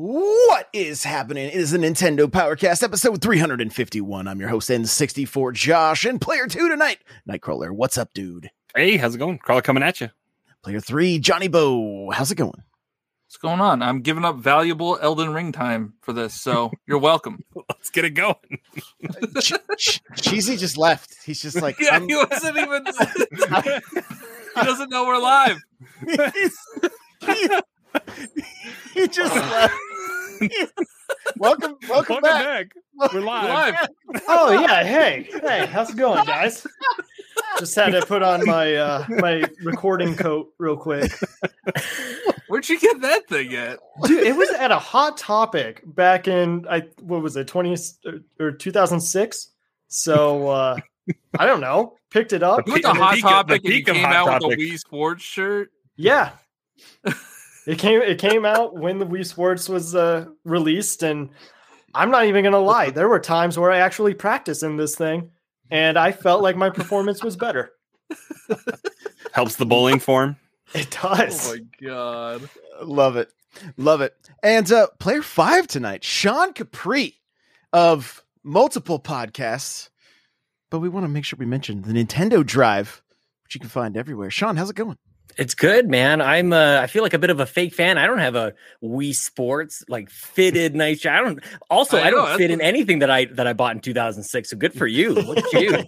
What is happening? It is the Nintendo Powercast episode 351. I'm your host N64 Josh and player 2 tonight, Nightcrawler. What's up, dude? Hey, how's it going? Crawler coming at you. Player 3, Johnny Bo. How's it going? What's going on? I'm giving up valuable Elden Ring time for this, so you're welcome. Let's get it going. Ch- Ch- Cheesy just left. He's just like, yeah, I'm- he wasn't even. he doesn't know we're live. he, he just left. welcome, welcome, Welcome back. back. We're live. Live. Oh yeah, hey, hey, how's it going, guys? Just had to put on my uh my recording coat real quick. Where'd you get that thing at? Dude, it was at a hot topic back in I what was it, 20 or 2006? So uh I don't know. Picked it up. You went to The Hot Topic the and you peak of came Hot out Topic. with a Wii Sports shirt. Yeah. It came it came out when the Wii Sports was uh released and I'm not even gonna lie, there were times where I actually practiced in this thing and I felt like my performance was better. Helps the bowling form. It does. Oh my god! Love it. Love it. And uh player five tonight, Sean Capri of multiple podcasts. But we want to make sure we mention the Nintendo Drive, which you can find everywhere. Sean, how's it going? It's good, man. I'm uh I feel like a bit of a fake fan. I don't have a Wii Sports like fitted nice. I don't also I I, don't fit in what- anything that I that I bought in 2006. So good for you. Look at you.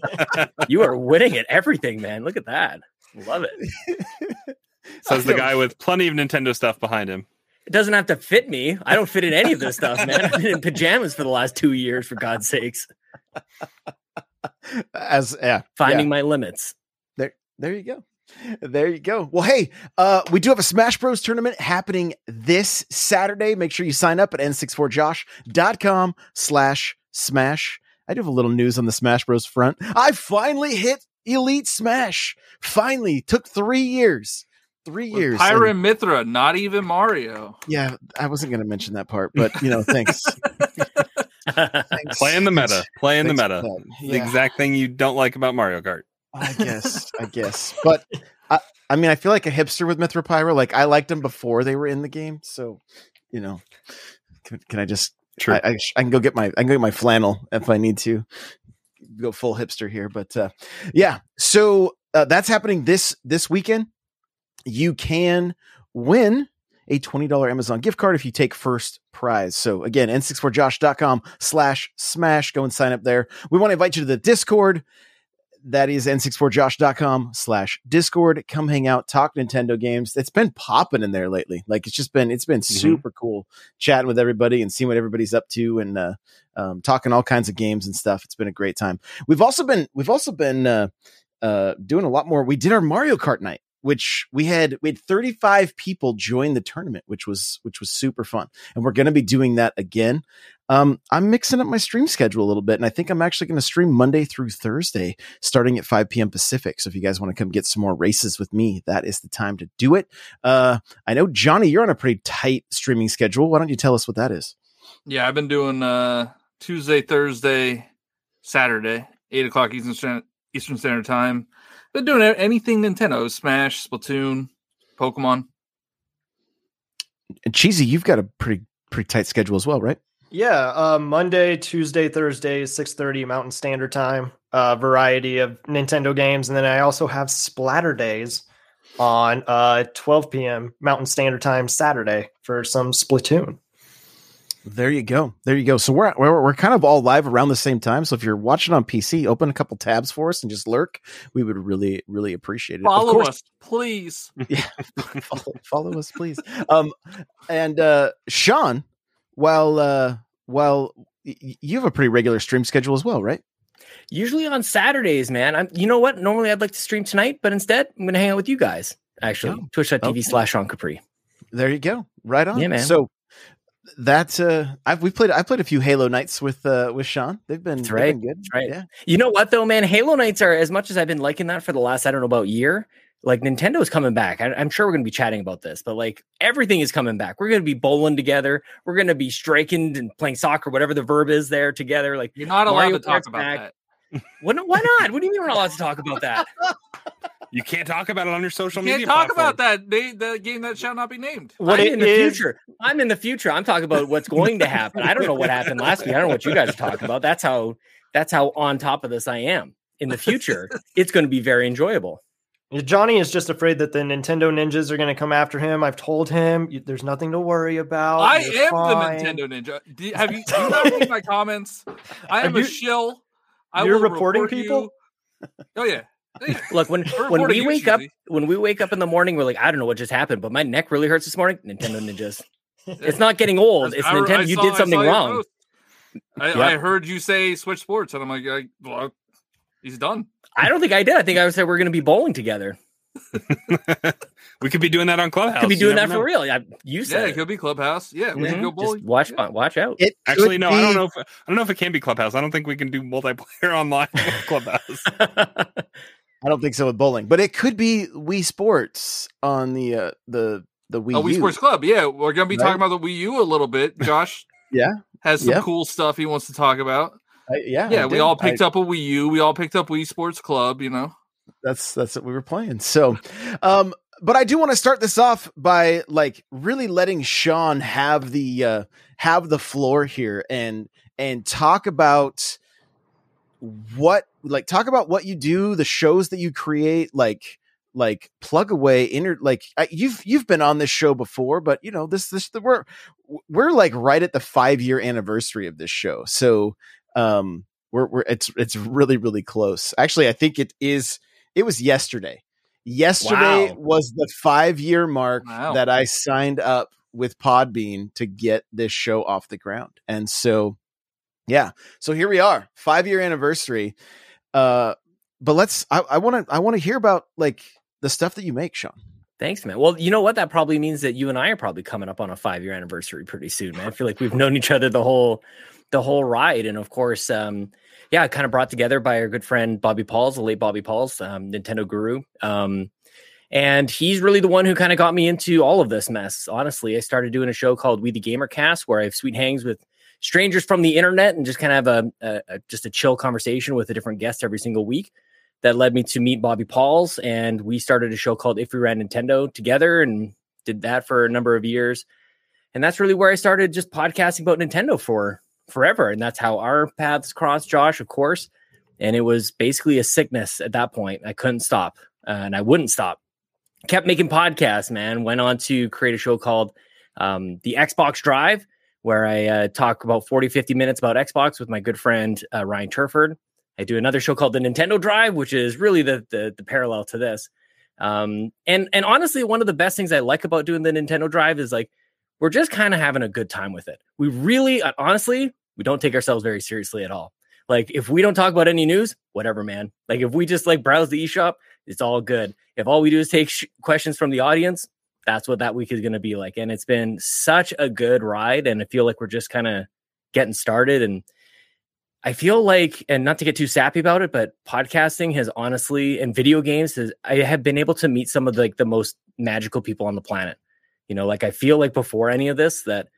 you are winning at everything, man. Look at that. Love it. Says the guy with plenty of Nintendo stuff behind him. It doesn't have to fit me. I don't fit in any of this stuff, man. I've been in pajamas for the last 2 years for God's sakes. As yeah, Finding yeah. my limits. There, there you go. There you go. Well, hey, uh, we do have a Smash Bros tournament happening this Saturday. Make sure you sign up at n64josh.com slash smash. I do have a little news on the Smash Bros front. I finally hit Elite Smash. Finally. Took three years. Three With years. Pyra And- and Mythra, not even Mario. yeah, I wasn't going to mention that part, but you know, thanks. thanks. Playing the meta. Playing the meta. that. The Yeah. exact thing you don't like about Mario Kart. I guess, I guess, but I, I mean, I feel like a hipster with Mythra Pyra. Like I liked them before they were in the game, so you know, can, can I just? True. I, I, I can go get my I can go get my flannel if I need to go full hipster here, but uh, yeah. So uh, that's happening this this weekend. You can win a $20 Amazon gift card if you take first prize. So again, n64josh.com slash smash. Go and sign up there. We want to invite you to the Discord. That is n64josh.com slash discord. Come hang out, talk Nintendo games. It's been popping in there lately. Like it's just been, it's been super cool chatting with everybody and seeing what everybody's up to and, uh, um, talking all kinds of games and stuff. It's been a great time. We've also been, we've also been, uh, uh, doing a lot more. We did our Mario Kart night, which we had, we had 35 people join the tournament, which was, which was super fun. And we're going to be doing that again. Um, I'm mixing up my stream schedule a little bit, and I think I'm actually going to stream Monday through Thursday, starting at 5 p.m. Pacific. So if you guys want to come get some more races with me, that is the time to do it. Uh, I know Johnny, you're on a pretty tight streaming schedule. Why don't you tell us what that is? Yeah, I've been doing uh Tuesday, Thursday, Saturday, eight o'clock Eastern Eastern Standard Time. Been doing anything Nintendo, Smash, Splatoon, Pokemon. And Cheesy, you've got a pretty pretty tight schedule as well, right? Yeah, uh, Monday, Tuesday, Thursday, six thirty Mountain Standard Time. Uh, variety of Nintendo games, and then I also have Splatter Days on uh, twelve p.m. Mountain Standard Time Saturday for some Splatoon. There you go. There you go. So we're, we're we're kind of all live around the same time. So if you're watching on PC, open a couple tabs for us and just lurk. We would really really appreciate it. Of Follow course- us, please. Yeah, follow, follow us, please. Um, and uh, Sean, while uh, while y- y- you have a pretty regular stream schedule as well, right? Usually on Saturdays, man. I'm you know what? Normally I'd like to stream tonight, but instead I'm gonna hang out with you guys. Actually, Oh, twitch.tv okay. slash Sean Capri. There you go. Right on. Yeah, man. So that uh, I've we played I played a few Halo nights with uh with Sean. They've been, That's they've right. been good. That's right. Yeah. You know what though, man? Halo nights are as much as I've been liking that for the last I don't know about year. Like Nintendo's coming back. I, I'm sure we're gonna be chatting about this, but like everything is coming back. We're gonna be bowling together. We're gonna be striking and playing soccer, whatever the verb is there together. Like You're not allowed Mario to talk Kart's about back. that. what, why not? What do you mean we're not allowed to talk about that? You can't talk about it on your social You media. can't talk platform. about that. They, the game that shall not be named. What I'm in the is- future. I'm in the future. I'm talking about what's going to happen. I don't know what happened last week. I don't know what you guys are talking about. That's how that's how on top of this I am. In the future, it's going to be very enjoyable. Johnny is just afraid that the Nintendo ninjas are going to come after him. I've told him "You- there's nothing to worry about. I You're am fine." the Nintendo Ninja. Do, have you, do you not read my comments? I Are am a you- shill. I you're will reporting report people? you. Oh yeah. Yeah. Look, when We're when we you, wake up, when we wake up in the morning, we're like, I don't know what just happened, but my neck really hurts this morning. Nintendo ninjas. It's not getting old. It's I- I Nintendo. You saw- did something saw wrong. I, Yeah. I heard you say switch sports, and I'm like, I, well, he's done. I don't think I did. I think I said we're going to be bowling together. we could be doing that on Clubhouse. Could be doing never that for real. I, you Yeah, said it it. could be clubhouse. Yeah, we can Mhm. go Just bowling. watch, Yeah. watch out. It Actually, could no. I don't know if I don't know if it can be Clubhouse. I don't think we can do multiplayer online with Clubhouse. I don't think so with bowling, but it could be Wii Sports on the uh, the the Wii. Oh, Wii U. Sports Club. Yeah, we're gonna be Right. talking about the Wii U a little bit. Josh, Yeah. has some Yeah. cool stuff he wants to talk about. I- yeah, Yeah, I we all picked I- up a Wii U. We all picked up Wii Sports Club. You know, That's that's what we were playing. So, um, but I do want to start this off by like really letting Sean have the uh, have the floor here and and talk about what like talk about what you do, the shows that you create, like like plug away inner like I, you've you've been on this show before but you know this this the, we're we're like right at the 5 year anniversary of this show so um we're, we're it's it's really really close actually i think it is it was yesterday yesterday Wow. was the 5 year mark Wow. that i signed up with podbean to get this show off the ground and so yeah so here we are 5 year anniversary uh but let's i want to i want to hear about like the stuff that you make sean Thanks, man. Well, you know what? That probably means that you and I are probably coming up on a five year anniversary pretty soon, man. I feel like we've known each other the whole the whole ride. And of course, um, yeah, kind of brought together by our good friend Bobby Pauls, the late Bobby Pauls, um, Nintendo guru. Um, and he's really the one who kind of got me into all of this mess. Honestly, I started doing a show called We the Gamer Cast, where I have sweet hangs with strangers from the internet and just kind of have a, a, a just a chill conversation with a different guest every single week that led me to meet Bobby Pauls, and we started a show called If We Ran Nintendo together, and did that for a number of years. And that's really where I started just podcasting about Nintendo for forever, and that's how our paths crossed, Josh, of course. And it was basically a sickness at that point. I couldn't stop, uh, and I wouldn't stop. Kept making podcasts, man. Went on to create a show called um, the Xbox Drive, where I uh, talk about 40, 50 minutes about Xbox with my good friend uh, Ryan Turford. I do another show called the Nintendo Drive, which is really the the, the parallel to this. Um, and and honestly, one of the best things I like about doing the Nintendo Drive is like we're just kind of having a good time with it. We really, uh, honestly, we don't take ourselves very seriously at all. Like if we don't talk about any news, whatever, man. Like if we just like browse the eShop, it's all good. If all we do is take sh- questions from the audience, that's what that week is going to be like. And it's been such a good ride, and I feel like we're just kind of getting started and I feel like, and not to get too sappy about it, but podcasting has honestly, and video games has, I have been able to meet some of the, like the most magical people on the planet. You know, like I feel like before any of this, that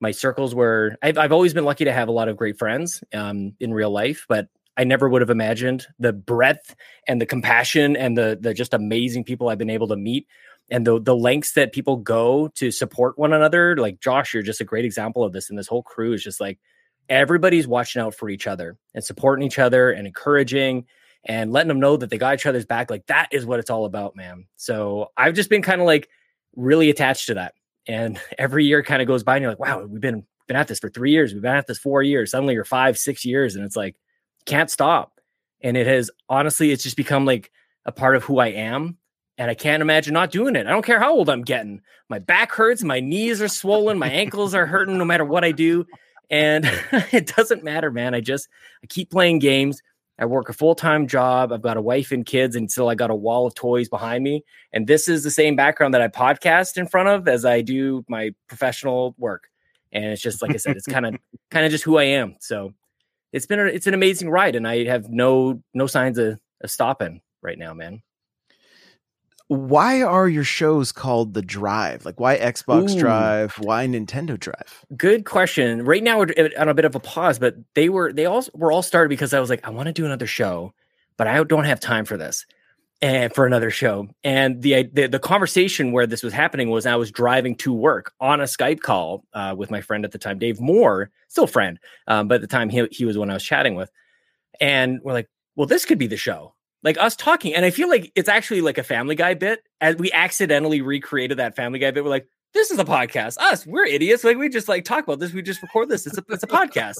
my circles were, I've, I've always been lucky to have a lot of great friends um, in real life, but I never would have imagined the breadth and the compassion and the, the just amazing people I've been able to meet and the, the lengths that people go to support one another. Like Josh, you're just a great example of this. And this whole crew is just like, everybody's watching out for each other and supporting each other and encouraging and letting them know that they got each other's back. Like that is what it's all about, man. So I've just been kind of like really attached to that. And every year kind of goes by and you're like, wow, we've been been at this for three years. We've been at this four years. Suddenly you're five, six years, and it's like can't stop. And it has honestly, it's just become like a part of who I am. And I can't imagine not doing it. I don't care how old I'm getting. My back hurts, my knees are swollen, my ankles are hurting no matter what I do. And it doesn't matter, man. I just I keep playing games. I work a full time job. I've got a wife and kids until I got a wall of toys behind me. And this is the same background that I podcast in front of as I do my professional work. And it's just like I said, it's kind of kind of just who I am. So it's been a, it's an amazing ride, and I have no no signs of, of stopping right now, man. Why are your shows called the Drive? Like why Xbox Ooh. Drive? Why Nintendo Drive? Good question. Right now we're at- on a bit of a pause, but they were they all were all started because I was like, I want to do another show, but I don't have time for this and for another show. And the, the the conversation where this was happening was I was driving to work on a Skype call uh, with my friend at the time, Dave Moore, still friend, um, but at the time he he was one I was chatting with, and we're like, well, this could be the show. Like us talking, and I feel like it's actually like a Family Guy bit. As we accidentally recreated that Family Guy bit, we're like, this is a podcast. Us, we're idiots. Like we just like talk about this. We just record this. It's a it's a podcast.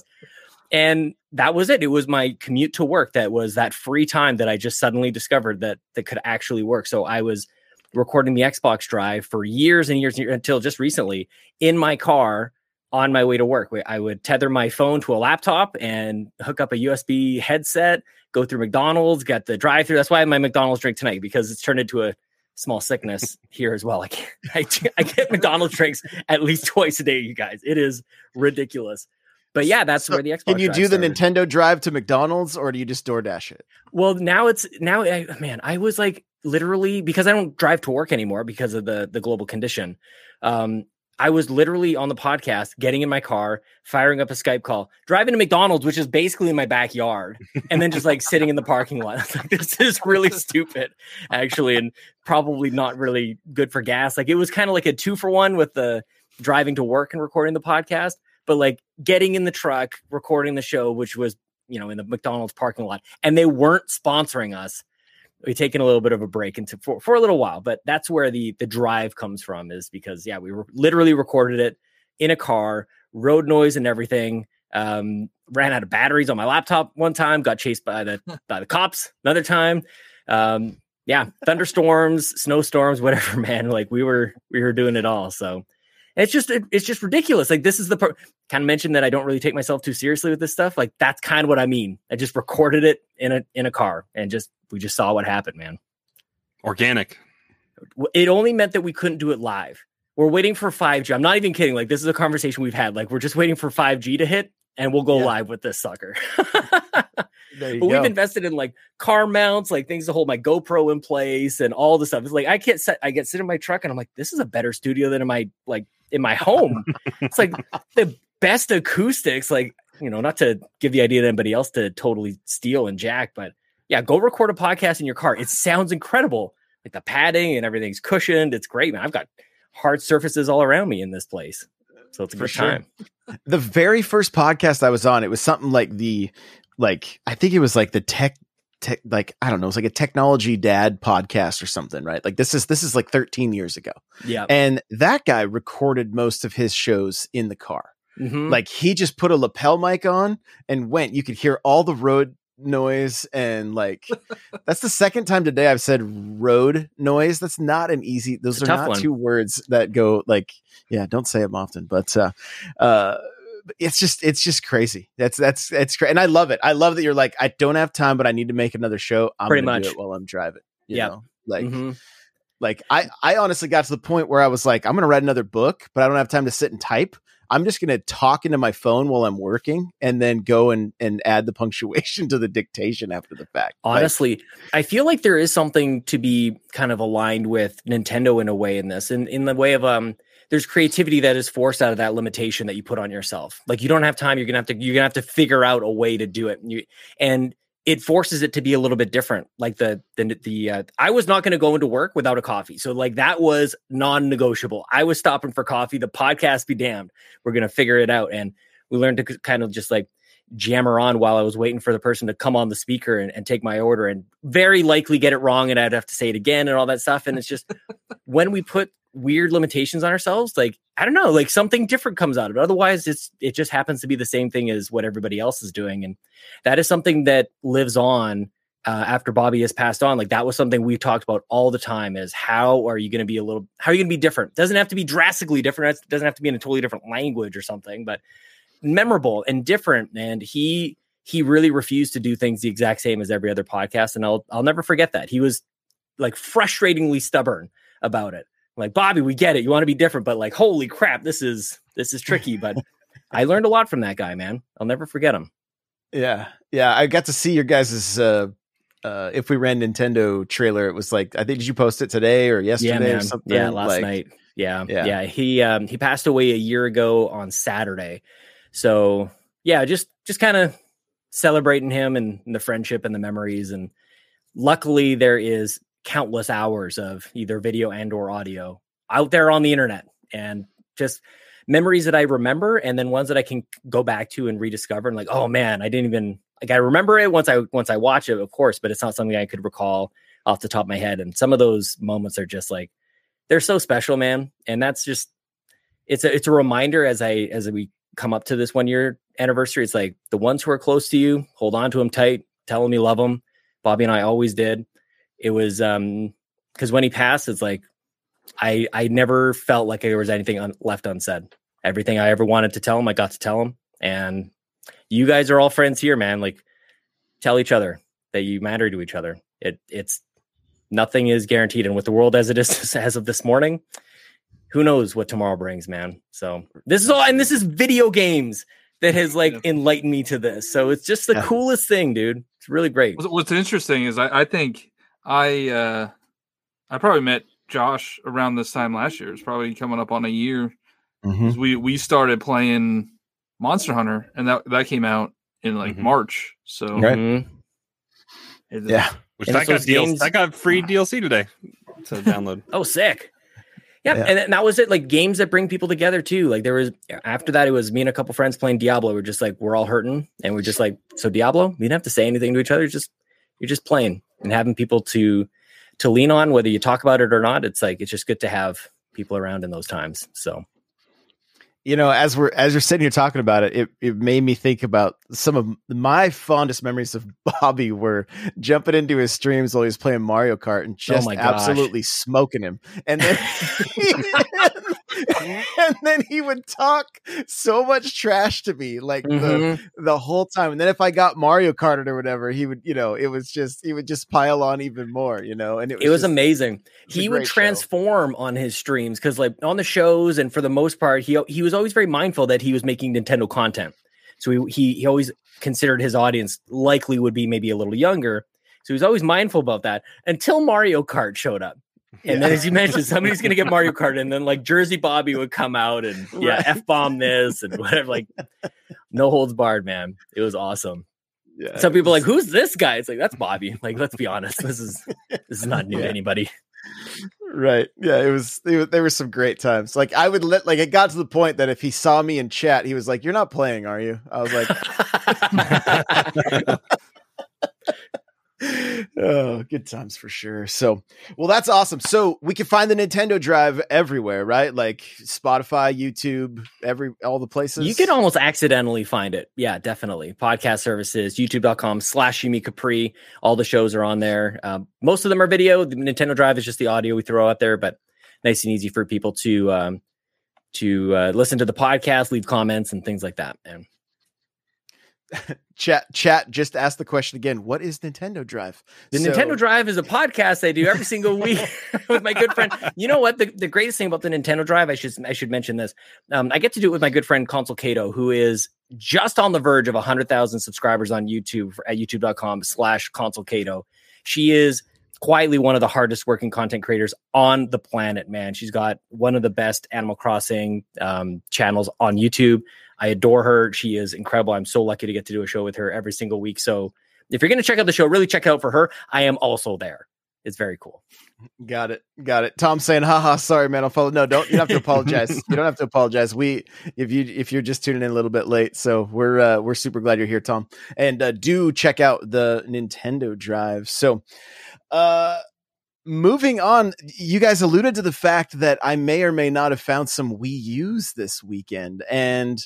And that was it. It was my commute to work that was that free time that I just suddenly discovered that that could actually work. So I was recording the Xbox Drive for years and years, and years until just recently in my car on my way to work. I would tether my phone to a laptop and hook up a USB headset, go through McDonald's, get the drive through. That's why I have my McDonald's drink tonight because it's turned into a small sickness here as well. I, can't, I, I get McDonald's drinks at least twice a day, you guys. It is ridiculous. But yeah, that's So where the Xbox. Can you do the started. Nintendo Drive to McDonald's or do you just DoorDash it? Well, now it's now, I, man. I was like literally because I don't drive to work anymore because of the the global condition. Um, I was literally on the podcast, getting in my car, firing up a Skype call, driving to McDonald's, which is basically in my backyard, and then just like sitting in the parking lot. Like, this is really stupid, actually, and probably not really good for gas. Like it was kind of like a two for one with the driving to work and recording the podcast, but like getting in the truck, recording the show, which was you know in the McDonald's parking lot, and they weren't sponsoring us. We taken a little bit of a break into for, for a little while, but that's where the the drive comes from. Is because yeah, we were literally recorded it in a car, road noise and everything. Um, ran out of batteries on my laptop one time, got chased by the by the cops another time. Um, yeah, thunderstorms, snowstorms, whatever, man. Like we were we were doing it all. So it's just it, it's just ridiculous. Like this is the part kind of mentioned that I don't really take myself too seriously with this stuff. Like that's kind of what I mean. I just recorded it in a in a car and just we just saw what happened, man. Organic. It only meant that we couldn't do it live. We're waiting for 5G. I'm not even kidding. Like this is a conversation we've had. Like we're just waiting for 5G to hit and we'll go Yeah. live with this sucker. But go. we've invested in like car mounts, like things to hold my GoPro in place and all the stuff. It's like I can't set I get sit in my truck and I'm like, this is a better studio than in my like in my home. it's like the best acoustics, like, you know, not to give the idea to anybody else to totally steal and jack, but yeah, go record a podcast in your car. It sounds incredible. Like the padding and everything's cushioned. It's great, man. I've got hard surfaces all around me in this place. So it's a For good sure. time. the very first podcast I was on, it was something like the like I think it was like the tech tech like I don't know, it's like a technology dad podcast or something, right? Like this is this is like 13 years ago. Yeah. And that guy recorded most of his shows in the car. Mhm. Like he just put a lapel mic on and went. You could hear all the road noise and like that's the second time today I've said road noise. That's not an easy those are not one. two words that go like yeah, don't say them often, but uh uh it's just it's just crazy. That's that's that's great. And I love it. I love that you're like, I don't have time, but I need to make another show. I'm Pretty much. while I'm driving. Yeah? Like Mhm. like I, I honestly got to the point where I was like, I'm gonna write another book, but I don't have time to sit and type. I'm just gonna talk into my phone while I'm working, and then go and and add the punctuation to the dictation after the fact. Like, Honestly, I feel like there is something to be kind of aligned with Nintendo in a way in this, in in the way of um, there's creativity that is forced out of that limitation that you put on yourself. Like you don't have time, you're gonna have to you're gonna have to figure out a way to do it. You, and it forces it to be a little bit different. Like the the the uh, I was not going to go into work without a coffee, so like that was non-negotiable. I was stopping for coffee. The podcast be damned. We're gonna figure it out, and we learned to kind of just like jammer on while I was waiting for the person to come on the speaker and, and take my order and very likely get it wrong and I'd have to say it again and all that stuff. And it's just when we put weird limitations on ourselves, like I don't know, like something different comes out of it. Otherwise, it's it just happens to be the same thing as what everybody else is doing, and that is something that lives on uh, after Bobby has passed on. Like that was something we talked about all the time: is how are you going to be a little, how are you going to be different? Doesn't have to be drastically different. It doesn't have to be in a totally different language or something, but memorable and different. And he he really refused to do things the exact same as every other podcast, and I'll I'll never forget that. He was like frustratingly stubborn about it. Like Bobby, we get it. You want to be different, but like, holy crap, this is this is tricky. But I learned a lot from that guy, man. I'll never forget him. Yeah, yeah. I got to see your guys' uh, uh, if we ran Nintendo trailer. It was like I think did you post it today or yesterday yeah, or something? Yeah, last like, night. Yeah, Yeah. yeah, He um he passed away a year ago on Saturday. So yeah, just just kind of celebrating him and, and the friendship and the memories. And luckily, there is countless hours of either video and or audio out there on the internet, and just memories that I remember, and then ones that I can go back to and rediscover. And like, oh man, I didn't even like I remember it once I once I watch it, of course, but it's not something I could recall off the top of my head. And some of those moments are just like they're so special, man. And that's just it's a it's a reminder as I as we come up to this one year anniversary. It's like the ones who are close to you, hold on to them tight, tell them you love them. Bobby and I always did. It was um because when he passed, it's like I I never felt like there was anything un- left unsaid. Everything I ever wanted to tell him, I got to tell him. And you guys are all friends here, man. Like tell each other that you matter to each other. It it's nothing is guaranteed. And with the world as it is as of this morning, who knows what tomorrow brings, man. So this is all and this is video games that has like enlightened me to this. So it's just the Yeah. coolest thing, dude. It's really great. What's, what's interesting is I, I think I uh I probably met Josh around this time last year. It's probably coming up on a year. Mhm. 'Cause We we started playing Monster Hunter, and that that came out in like Mhm. March. So Right. Mhm. Yeah. Which And got, those DLC, games- that got free DLC today to download. Oh, sick. Yeah, Yeah. and that was it. Like games that bring people together too. Like there was after that, it was me and a couple friends playing Diablo. We're just like we're all hurting, and we're just like, so Diablo. We didn't have to say anything to each other. Just you're just playing and having people to to lean on, whether you talk about it or not. It's like it's just good to have people around in those times. So you know as we're as you're sitting here talking about it it, it made me think about some of my fondest memories of bobby were jumping into his streams while he was playing mario kart and just my gosh. absolutely smoking him and then and then he would talk so much trash to me like the Mhm. the whole time and then if i got mario karted or whatever he would you know it was just he would just pile on even more you know and it was, it was just- amazing. it's a He would great show. transform on his streams because, like, on the shows and for the most part, he he was always very mindful that he was making Nintendo content. So he he, he always considered his audience likely would be maybe a little younger. So he was always mindful about that until Mario Kart showed up. And then, as you mentioned, somebody's going to get Mario Kart, and then like Jersey Bobby would come out and yeah, Right. f bomb this and whatever. Like, no holds barred, man. It was awesome. yeah, Some people was- like, "Who's this guy?" It's like that's Bobby. Like, let's be honest. This is this is not new to anybody. Right. Yeah, it was, it was there were some great times. Like I would let like it got to the point that if he saw me in chat, he was like, "You're not playing, are you?" I was like, "Oh, good times for sure." So, well, that's awesome. So, we can find the Nintendo Drive everywhere, right? Like Spotify, YouTube, every all the places. You can almost accidentally find it. Yeah, definitely. Podcast services, youtube.com slash Yumi Capri. All the shows are on there. Um, most of them are video. The Nintendo Drive is just the audio we throw out there, but nice and easy for people to um, to uh, listen to the podcast, leave comments, and things like that. And chat chat just asked the question again. What is Nintendo Drive? the So- Nintendo Drive is a podcast I do every single week with my good friend. You know what? The, the greatest thing about the Nintendo Drive, I should I should mention this. Um, I get to do it with my good friend Console Cato, who is just on the verge of 100,000 subscribers on YouTube at youtube.com slash Console Cato. She is quietly one of the hardest working content creators on the planet, man. She's got one of the best Animal Crossing um, channels on YouTube. I adore her. She is incredible. I'm so lucky to get to do a show with her every single week. So if you're going to check out the show, really check out for her. I am also there. It's very cool. Got it. Got it. Tom saying, haha, sorry, man. I'll follow. No, don't you don't have to apologize. you don't have to apologize. We if you if you're just tuning in a little bit late. So we're uh we're super glad you're here, Tom. And uh do check out the Nintendo Drive. So uh moving on, you guys alluded to the fact that I may or may not have found some Wii U's this weekend. And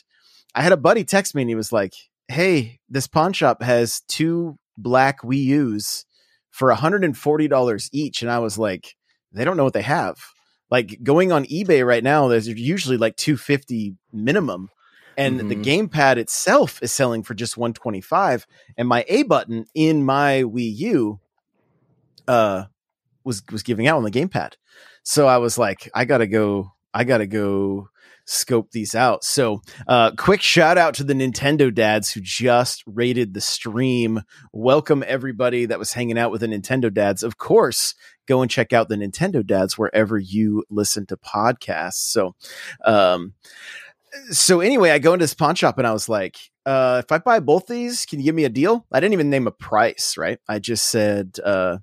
I had a buddy text me and he was like, Hey, this pawn shop has two black Wii U's for $140 each. And I was like, they don't know what they have. Like going on eBay right now, there's usually like 250 minimum. And the Mhm. gamepad itself is selling for just 125. And my A button in my Wii U uh was was giving out on the gamepad. So I was like, I gotta go, I gotta go scope these out. So uh quick shout out to the Nintendo dads who just rated the stream. Welcome everybody that was hanging out with the Nintendo dads. Of course, go and check out the Nintendo dads wherever you listen to podcasts. So um so anyway, I go into this pawn shop and I was like, uh, if I buy both these, can you give me a deal? I didn't even name a price, right? I just said, uh,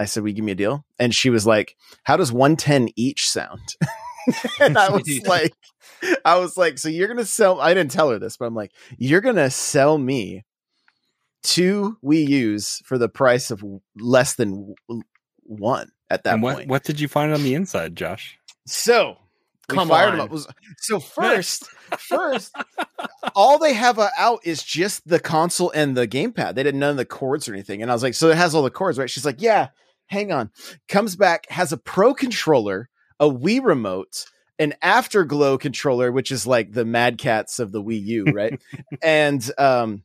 I said, we give me a deal. And she was like, how does 110 each sound? and I was like, I was like, so you're going to sell, I didn't tell her this, but I'm like, you're going to sell me two Wii U's for the price of less than one at that and what, point. what did you find on the inside, Josh? So Come fired on. him up. Was- So first, first, all they have uh, out is just the console and the gamepad. They didn't none of the cords or anything. And I was like, so it has all the cords, right? She's like, yeah. Hang on. Comes back, has a pro controller, a Wii remote, an Afterglow controller, which is like the Mad Catz of the Wii U, right? and um,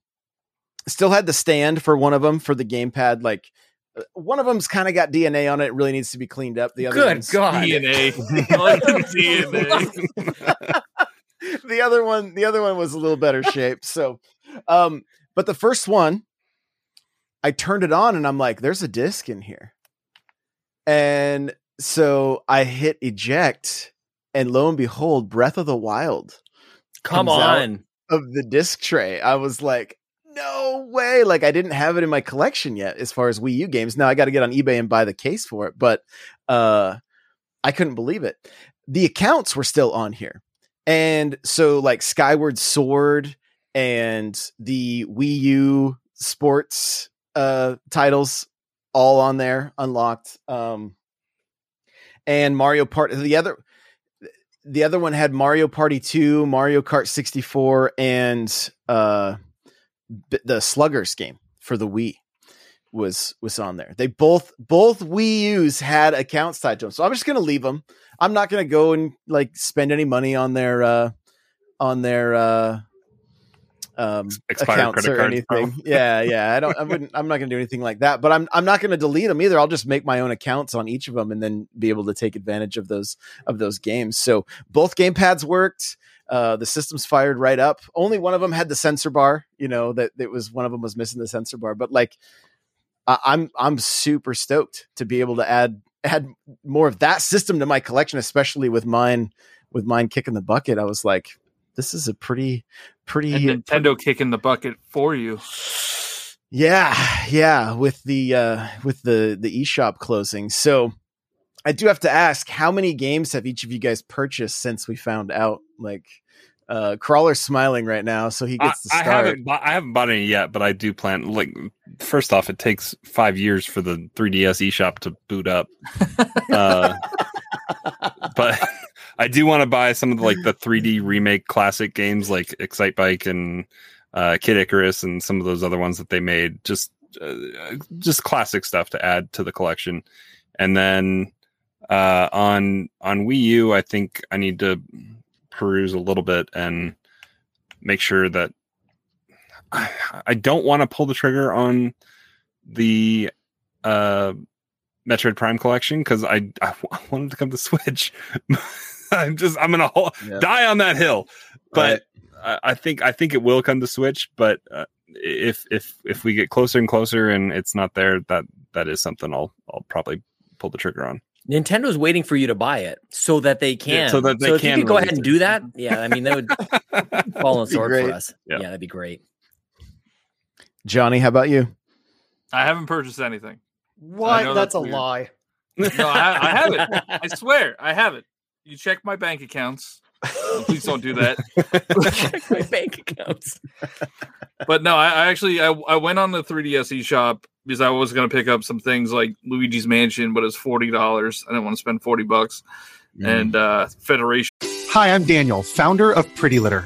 still had the stand for one of them for the gamepad. Like uh, one of them's kind of got DNA on it. It really needs to be cleaned up. The other Good one's- God. DNA. The DNA. the other one the other one was a little better shaped so um but the first one i turned it on and i'm like there's a disc in here and so i hit eject and lo and behold breath of the wild Come comes out. on. of the disc tray i was like no way like i didn't have it in my collection yet as far as wii u games now i got to get on ebay and buy the case for it but uh i couldn't believe it the accounts were still on here and so like skyward sword and the wii u sports uh titles all on there unlocked um and mario part the other the other one had mario party 2 mario kart 64 and uh the sluggers game for the wii was was on there. They both both wii u's had accounts tied to them so i'm just gonna leave them i'm not gonna go and like spend any money on their uh on their uh um Expired accounts credit or cards, anything. Yeah yeah i don't i wouldn't i'm not gonna do anything like that but i'm i'm not gonna delete them either i'll just make my own accounts on each of them and then be able to take advantage of those of those games so both gamepads worked uh the systems fired right up only one of them had the sensor bar you know that it was one of them was missing the sensor bar but like I- i'm i'm super stoked to be able to add add more of that system to my collection especially with mine with mine kicking the bucket i was like this is a pretty pretty and Nintendo kicking the bucket for you. yeah, yeah, with the uh with the the eShop closing. So I do have to ask, how many games have each of you guys purchased since we found out? Like uh Crawler's smiling right now, so he I, gets to I start. haven't bought, I haven't bought any yet, but I do plan. Like, first off, it takes five years for the 3DS eShop to boot up. Uh, but I do want to buy some of the, like the 3D remake classic games like Excitebike and uh, Kid Icarus and some of those other ones that they made. Just uh, just classic stuff to add to the collection. And then uh, on on Wii U, I think I need to peruse a little bit and make sure that I, I don't want to pull the trigger on the uh Metroid Prime collection because I, I wanted to come to Switch. I'm just I'm gonna hol- Yeah. die on that hill, but I, I think I think it will come to Switch. But uh, if if if we get closer and closer and it's not there, that that is something I'll I'll probably pull the trigger on. Nintendo's waiting for you to buy it so that they can. so that they if can you could go ahead and it. do that, yeah, I mean that would fall on That'd sword great. for us. Yeah. Yeah. that'd be great. Johnny, how about you? I haven't purchased anything. What? That's, that's a weird. lie. No, I, I haven't. I swear, I haven't. You check my bank accounts. Please don't do that. Check my bank accounts. But no, I, I actually I, I went on the 3DS shop because I was going to pick up some things like Luigi's Mansion, but it's forty dollars. I didn't want to spend forty bucks. And uh, Federation. Hi, I'm Daniel, founder of Pretty Litter.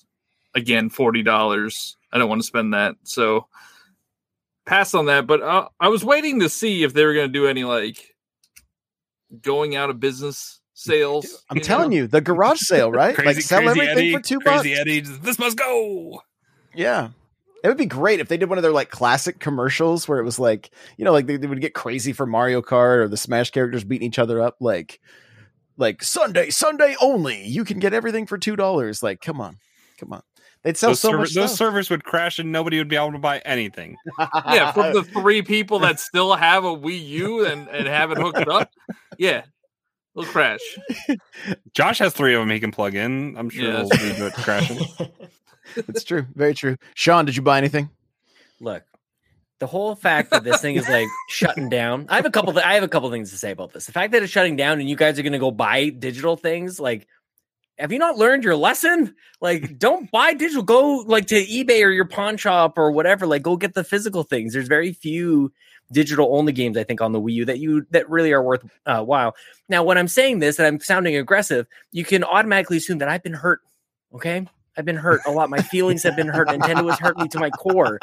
again forty dollars. I don't want to spend that, so pass on that. But uh, I was waiting to see if they were going to do any like going out of business sales. I'm telling you, the garage sale, right? Crazy, like sell crazy everything Eddie, for two bucks. Eddie, this must go. Yeah. It would be great if they did one of their like classic commercials where it was like, you know, like they, they would get crazy for Mario Kart or the Smash characters beating each other up. Like, like Sunday, Sunday only. You can get everything for two dollars. Like, come on, come on. They'd sell Those, so server- much those stuff. servers would crash and nobody would be able to buy anything. yeah, from the three people that still have a Wii U and, and have it hooked up, yeah, it'll crash. Josh has three of them he can plug in. I'm sure Yeah. they'll leave it crashing. It's true. Very true. Sean, did you buy anything? Look, the whole fact that this thing is like shutting down. I have a couple. Th- I have a couple things to say about this. The fact that it's shutting down and you guys are going to go buy digital things, like, have you not learned your lesson? Like, don't buy digital. Go like to eBay or your pawn shop or whatever. Like, go get the physical things. There's very few digital only games I think on the Wii U that you that really are worth uh, while. Now, when I'm saying this and I'm sounding aggressive, you can automatically assume that I've been hurt. Okay. I've been hurt a lot. My feelings have been hurt. Nintendo has hurt me to my core.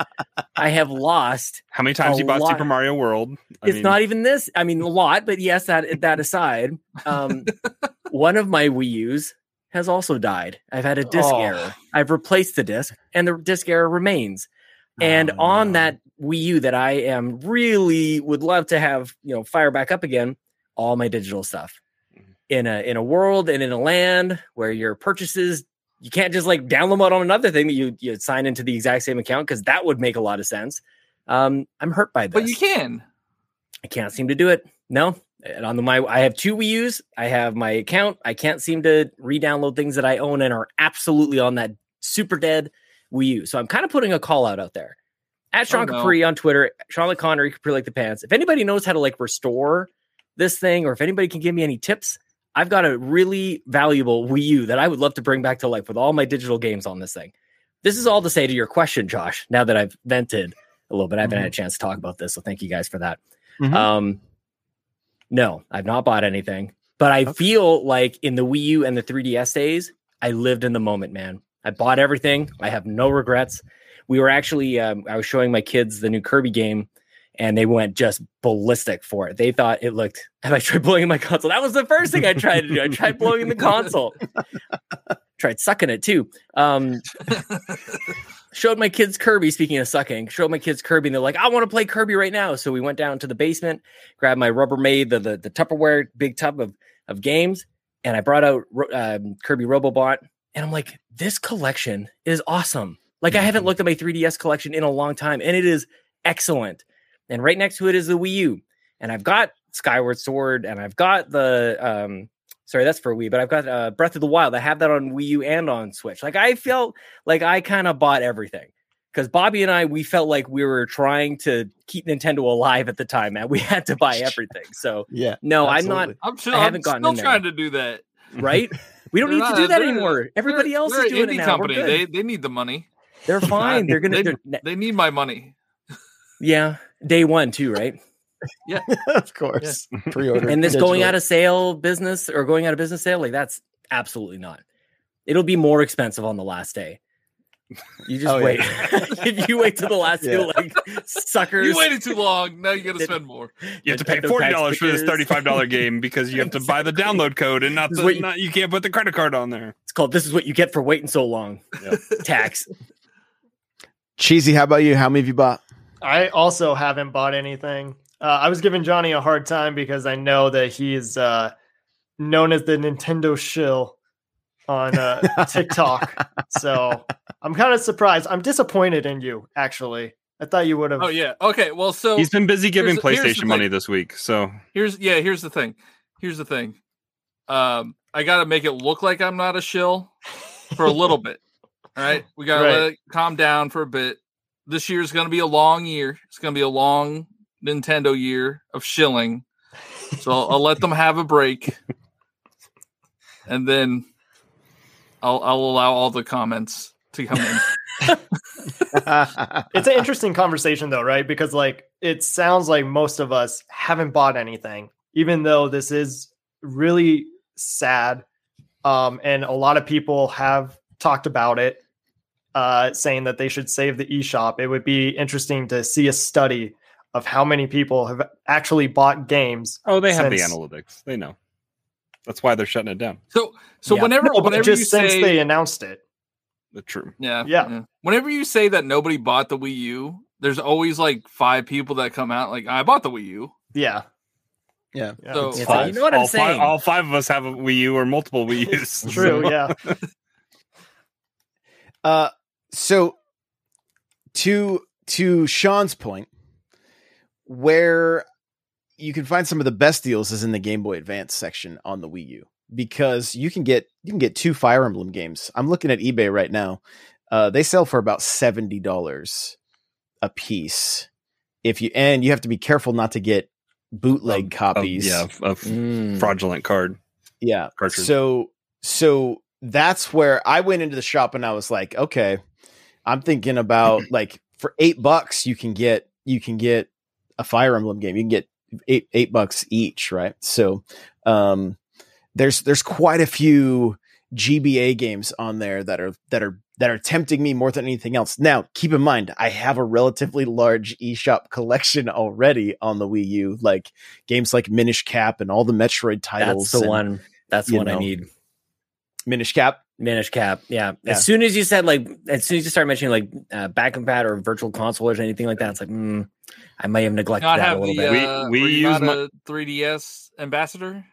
I have lost. How many times you bought lot. Super Mario World? I it's mean, not even this. I mean, a lot, but yes, that that aside, um, one of my Wii U's has also died. I've had a disc Oh. error. I've replaced the disc, and the disc error remains. And Oh, on no. that Wii U that I am really would love to have, you know, fire back up again, all my digital stuff in a in a world and in a land where your purchases you can't just like download them on another thing that you you sign into the exact same account because that would make a lot of sense. Um, I'm hurt by this. But you can. I can't seem to do it. No. And on the my I have two Wii U's. I have my account. I can't seem to re-download things that I own and are absolutely on that super dead Wii U. So I'm kind of putting a call out out there. At Sean no. Capri on Twitter, Sean Connery Capri like the pants. If anybody knows how to like restore this thing, or if anybody can give me any tips, I've got a really valuable Wii U that I would love to bring back to life with all my digital games on this thing. This is all to say to your question, Josh. Now that I've vented a little bit, I haven't had a chance to talk about this, so thank you guys for that. Mhm. Um, no, I've not bought anything, but I feel like in the Wii U and the 3DS days, I lived in the moment, man. I bought everything. I have no regrets. We were actually, um, I was showing my kids the new Kirby game, and they went just ballistic for it. They thought it looked. Have I tried blowing in my console? That was the first thing I tried to do. I tried blowing in the console. tried sucking it too. Um, showed my kids Kirby. Speaking of sucking, showed my kids Kirby, and they're like, "I want to play Kirby right now." So we went down to the basement, grabbed my Rubbermaid, the the, the Tupperware big tub of of games, and I brought out um, Kirby RoboBot, and I'm like, "This collection is awesome." Like I haven't looked at my 3DS collection in a long time, and it is excellent. And right next to it is the Wii U, and I've got Skyward Sword, and I've got the um, sorry, that's for Wii, but I've got uh, Breath of the Wild. I have that on Wii U and on Switch. Like I felt like I kind of bought everything because Bobby and I we felt like we were trying to keep Nintendo alive at the time, man. We had to buy everything. So Yeah. no, I'm not I'm still, I I haven't gotten still in there. trying to do that. right. We don't They're need to do that anymore. Everybody they're- else they're is doing it now. company. We're They good. they need the money. They're fine. They're gonna. They, they're- they need my money. yeah, day one too, right? of course. Pre-order. and this going out of sale business or going out of business sale, like that's absolutely not. It'll be more expensive on the last day. You just Oh, wait. yeah. you wait till the last Yeah. two like suckers. You waited too long. Now you got to spend more. You have to pay forty dollars for this thirty-five dollar game because you have to buy the download code and not the you- not, you can't put the credit card on there. It's called "This is what you get for waiting so long." Yep. Tax. Cheesy, how about you? How many have you bought? I also haven't bought anything. Uh, I was giving Johnny a hard time because I know that he's uh, known as the Nintendo shill on uh, TikTok. so I'm kind of surprised. I'm disappointed in you, actually. I thought you would have. Oh yeah. Okay. Well, so He's been busy giving here's the- here's PlayStation money thing. this week, so here's yeah. Here's the thing. Here's the thing. Um, I got to make it look like I'm not a shill for a little bit. All right. We got to Right. let it calm down for a bit. This year is going to be a long year. It's going to be a long Nintendo year of shilling. So I'll, I'll let them have a break, and then I'll I'll allow all the comments to come in. it's an interesting conversation though right because like it sounds like most of us haven't bought anything even though this is really sad um and a lot of people have talked about it uh saying that they should save the eShop it would be interesting to see a study of how many people have actually bought games oh, they have the analytics. They know. That's why they're shutting it down. So so Yeah. whenever No, whenever just you since say they announced it The true. Yeah, Yeah. Whenever you say that nobody bought the Wii U, there's always like five people that come out like I bought the Wii U. yeah yeah. yeah So It's Five. you know what I'm all Five, saying? all five of us have a Wii U or multiple Wii U's. true so- yeah Uh, so to to Sean's point, where you can find some of the best deals is in the Game Boy Advance section on the Wii U because you can get you can get two Fire Emblem games. I'm looking at eBay right now. Uh, they sell for about seventy dollars a piece. If you and you have to be careful not to get bootleg copies. yeah, of, of Mm. fraudulent card Yeah. cartridge. So so that's where I went into the shop and I was like, okay, I'm thinking about like for eight bucks you can get you can get a Fire Emblem game. You can get eight eight bucks each, right? So um there's there's quite a few GBA games on there that are that are that are tempting me more than anything else. Now, keep in mind, I have a relatively large eShop collection already on the Wii U, like games like Minish Cap and all the Metroid titles. That's the and- one. That's one I need. Minish Cap. Minish Cap. Yeah. Yeah. As soon as you said like, as soon as you start mentioning like uh, back compat or virtual console or anything like that, it's like, mm, I may have neglected Not that a little the bit. We- uh, we were you use not my- a 3DS ambassador.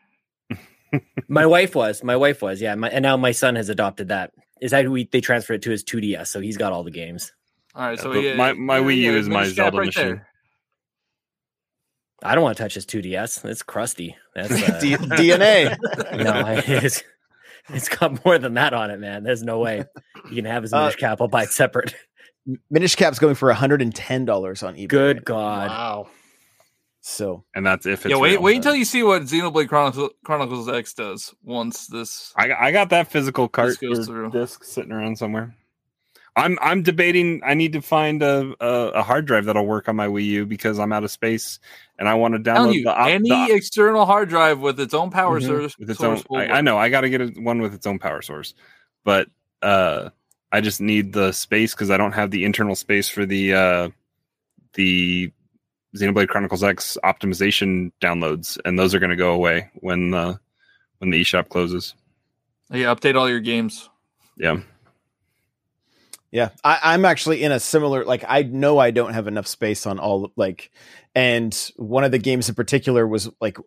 My wife was. My wife was. Yeah. My, and now my son has adopted that. Is that who we, they transferred it to his 2DS, so he's got all the games. All right, so yeah, my- my Wii U is my Minish Cap Zelda machine. I don't want to touch his 2DS. It's crusty. That's uh, D- DNA. no, it's, it's got more than that on it, man. There's no way you can have his Uh, Minish Cap. I'll buy it separate. Minish Cap's going for $110 on eBay. Good right God. wow So and that's if it's Yeah, wait, real. wait until you see what Xenoblade Chronicles, Chronicles X does once this. I, I got that physical cart goes or through. disc sitting around somewhere. I'm I'm debating. I need to find a, a a hard drive that'll work on my Wii U because I'm out of space and I want to download you, the, any the external hard drive with its own power Mhm. source, with its own. source will I, I know I got to get a, one with its own power source, but uh, I just need the space because I don't have the internal space for the uh, the Xenoblade Chronicles X optimization downloads, and those are going to go away when the when the eShop closes. Yeah, update all your games. Yeah. Yeah, I, I'm actually in a similar like I know I don't have enough space on all like, and one of the games in particular was like,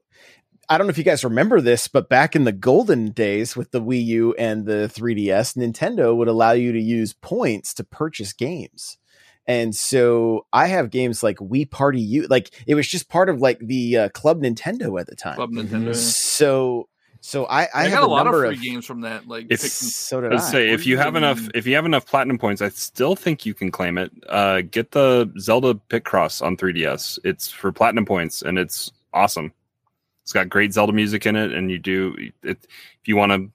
I don't know if you guys remember this, but back in the golden days with the Wii U and the 3DS, Nintendo would allow you to use points to purchase games. And so I have games like Wii Party U, like it was just part of like the uh, Club Nintendo at the time. Club Mhm. Nintendo. So, so I, I, I, have got a lot of free of games from that. Like, It's- So did I. Let's say if you have enough if you have enough platinum points, I still think you can claim it. Uh, get the Zelda Picross on 3DS. It's for platinum points and it's awesome. It's got great Zelda music in it, and you do it if you want to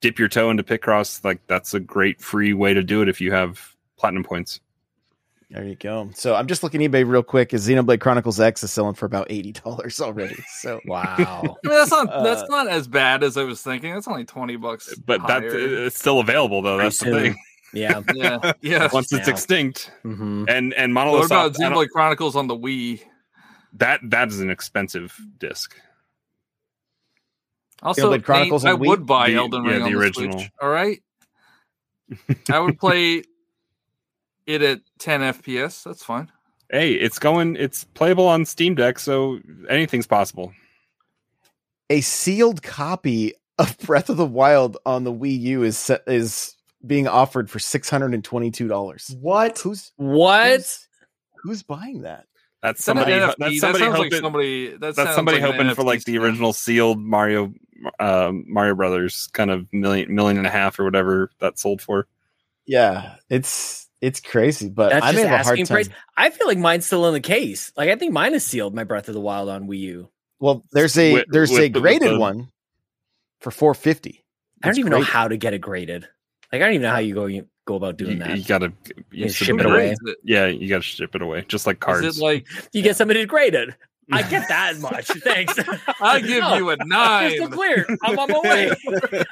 dip your toe into Picross. Like that's a great free way to do it if you have platinum points. There you go. So I'm just looking eBay real quick. Is Xenoblade Chronicles X is selling for about eighty dollars already. So Wow. I mean, that's not Uh, that's not as bad as I was thinking. That's only twenty bucks. But that higher. it's still available though. That's the thing. Yeah. Yeah, yeah. once it's Yeah. extinct. hmm And and What Monolith about Soft, I don't- Xenoblade Chronicles on the Wii? that that is an expensive disc. Also, Xenoblade Chronicles Nate, I Wii? would buy The- Elden yeah, Ring the on the original. Switch. All right, I would play it at 10 FPS. That's fine. Hey, it's going. It's playable on Steam Deck, so anything's possible. A sealed copy of Breath of the Wild on the Wii U is set, is being offered for six hundred and twenty two dollars. What? Who's What? who's, who's buying that? That's Is that an somebody. NFT? That's that somebody sounds like somebody. That that's somebody like hoping for like the original sealed Mario, uh, Mario Brothers kind of million million and a half or whatever that sold for. Yeah, it's it's crazy, but That's I may just have a hard time. price. I feel like mine's still in the case. Like I think mine is sealed. My Breath of the Wild on Wii U. Well, there's a With- there's with a the- graded the- one for four fifty. I don't even know how to get it graded. Like I don't even know how you go you go about doing You, that. you gotta You you ship it away. it? Yeah, you gotta ship it away, just like cards. Is it like You get somebody to grade it. I get that much. Thanks. I give No, you a Crystal nine? clear. I'm on my way.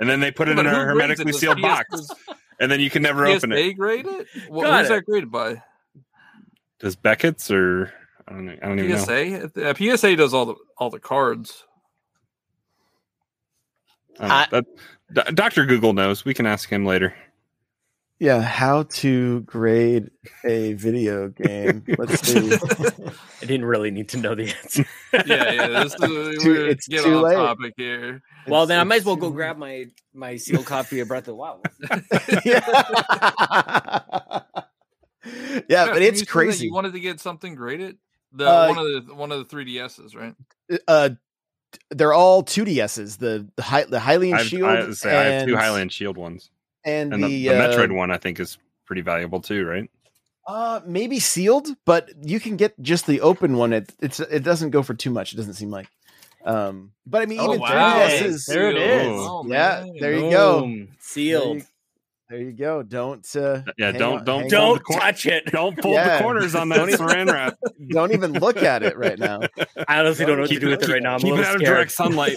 And then they put it But in a who it? hermetically sealed PS box, and then you can never open PSA it. grade it? Well, Got who's it. that graded by? Does Beckett's or I don't know. I don't even know. PSA. Uh, PSA does all the all the cards. I. That- Dr. Google knows. We can ask him later. Yeah, how to grade a video game? Let's see. I didn't really need to know the answer. Yeah, yeah. This is, Too- we're it's get too late. topic here. Well, then I might as well go grab my my sealed copy of Breath of the Wild. yeah. yeah, but it's you crazy. You wanted to get something graded. The Uh, one of the one of the 3DSs, right? uh, they're all 2DSs. The the, Hy- the Hylian I have, Shield I, say, I have two Hylian Shield ones, and, and the, the, the uh, Metroid one I think is pretty valuable too, right? Uh, maybe sealed, but you can get just the open one. It it's it doesn't go for too much. It doesn't seem like. Um, but I mean, Oh, even wow. 3DSs. There it is. Oh, Yeah, man. there you go. Boom. There Sealed. you, there you go. Don't uh, Yeah, don't- on- don't- don't- on. Don't touch it. Don't pull Yeah. the corners on that Don't even- saran wrap. don't even look at it right now. I honestly don't know what Keep to do with it right now. I'm a Keep it little out of direct sunlight.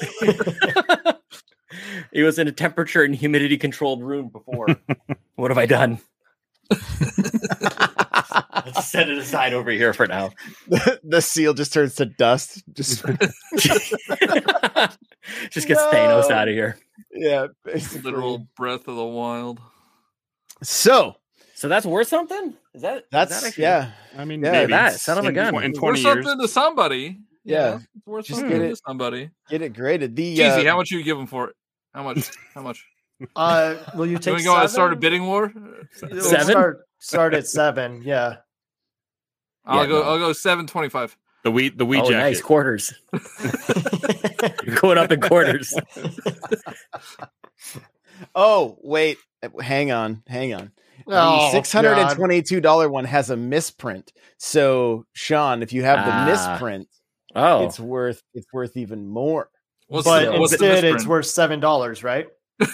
it was in a temperature and humidity controlled room before. what have I done? Let's set it aside over here for now. the seal just turns to dust. Just Just get No. Thanos out of here. yeah, basically. Literal Breath of the Wild. So So that's worth something? Is that is that's that actually- yeah, I mean, Yeah, maybe that, son of a gun. In twenty worth years, something to somebody. Yeah. it's worth Just something get to somebody. get it graded. The Cheesy, uh, how much you give them for it? How much? How much? Uh, will you Can take we go out and start a bidding war? We'll Seven? Start, start at seven. Yeah. I'll Yeah, go. no. I'll go seven twenty-five. the wheat, the wheat Oh, jacket. nice quarters. You're going up in quarters. oh wait, hang on, hang on. Oh, the six hundred and twenty-two dollar one has a misprint. So Sean, if you have the Ah. misprint, Oh, it's worth it's worth even more. What's But the, what's the instead, it's worth seven dollars, right?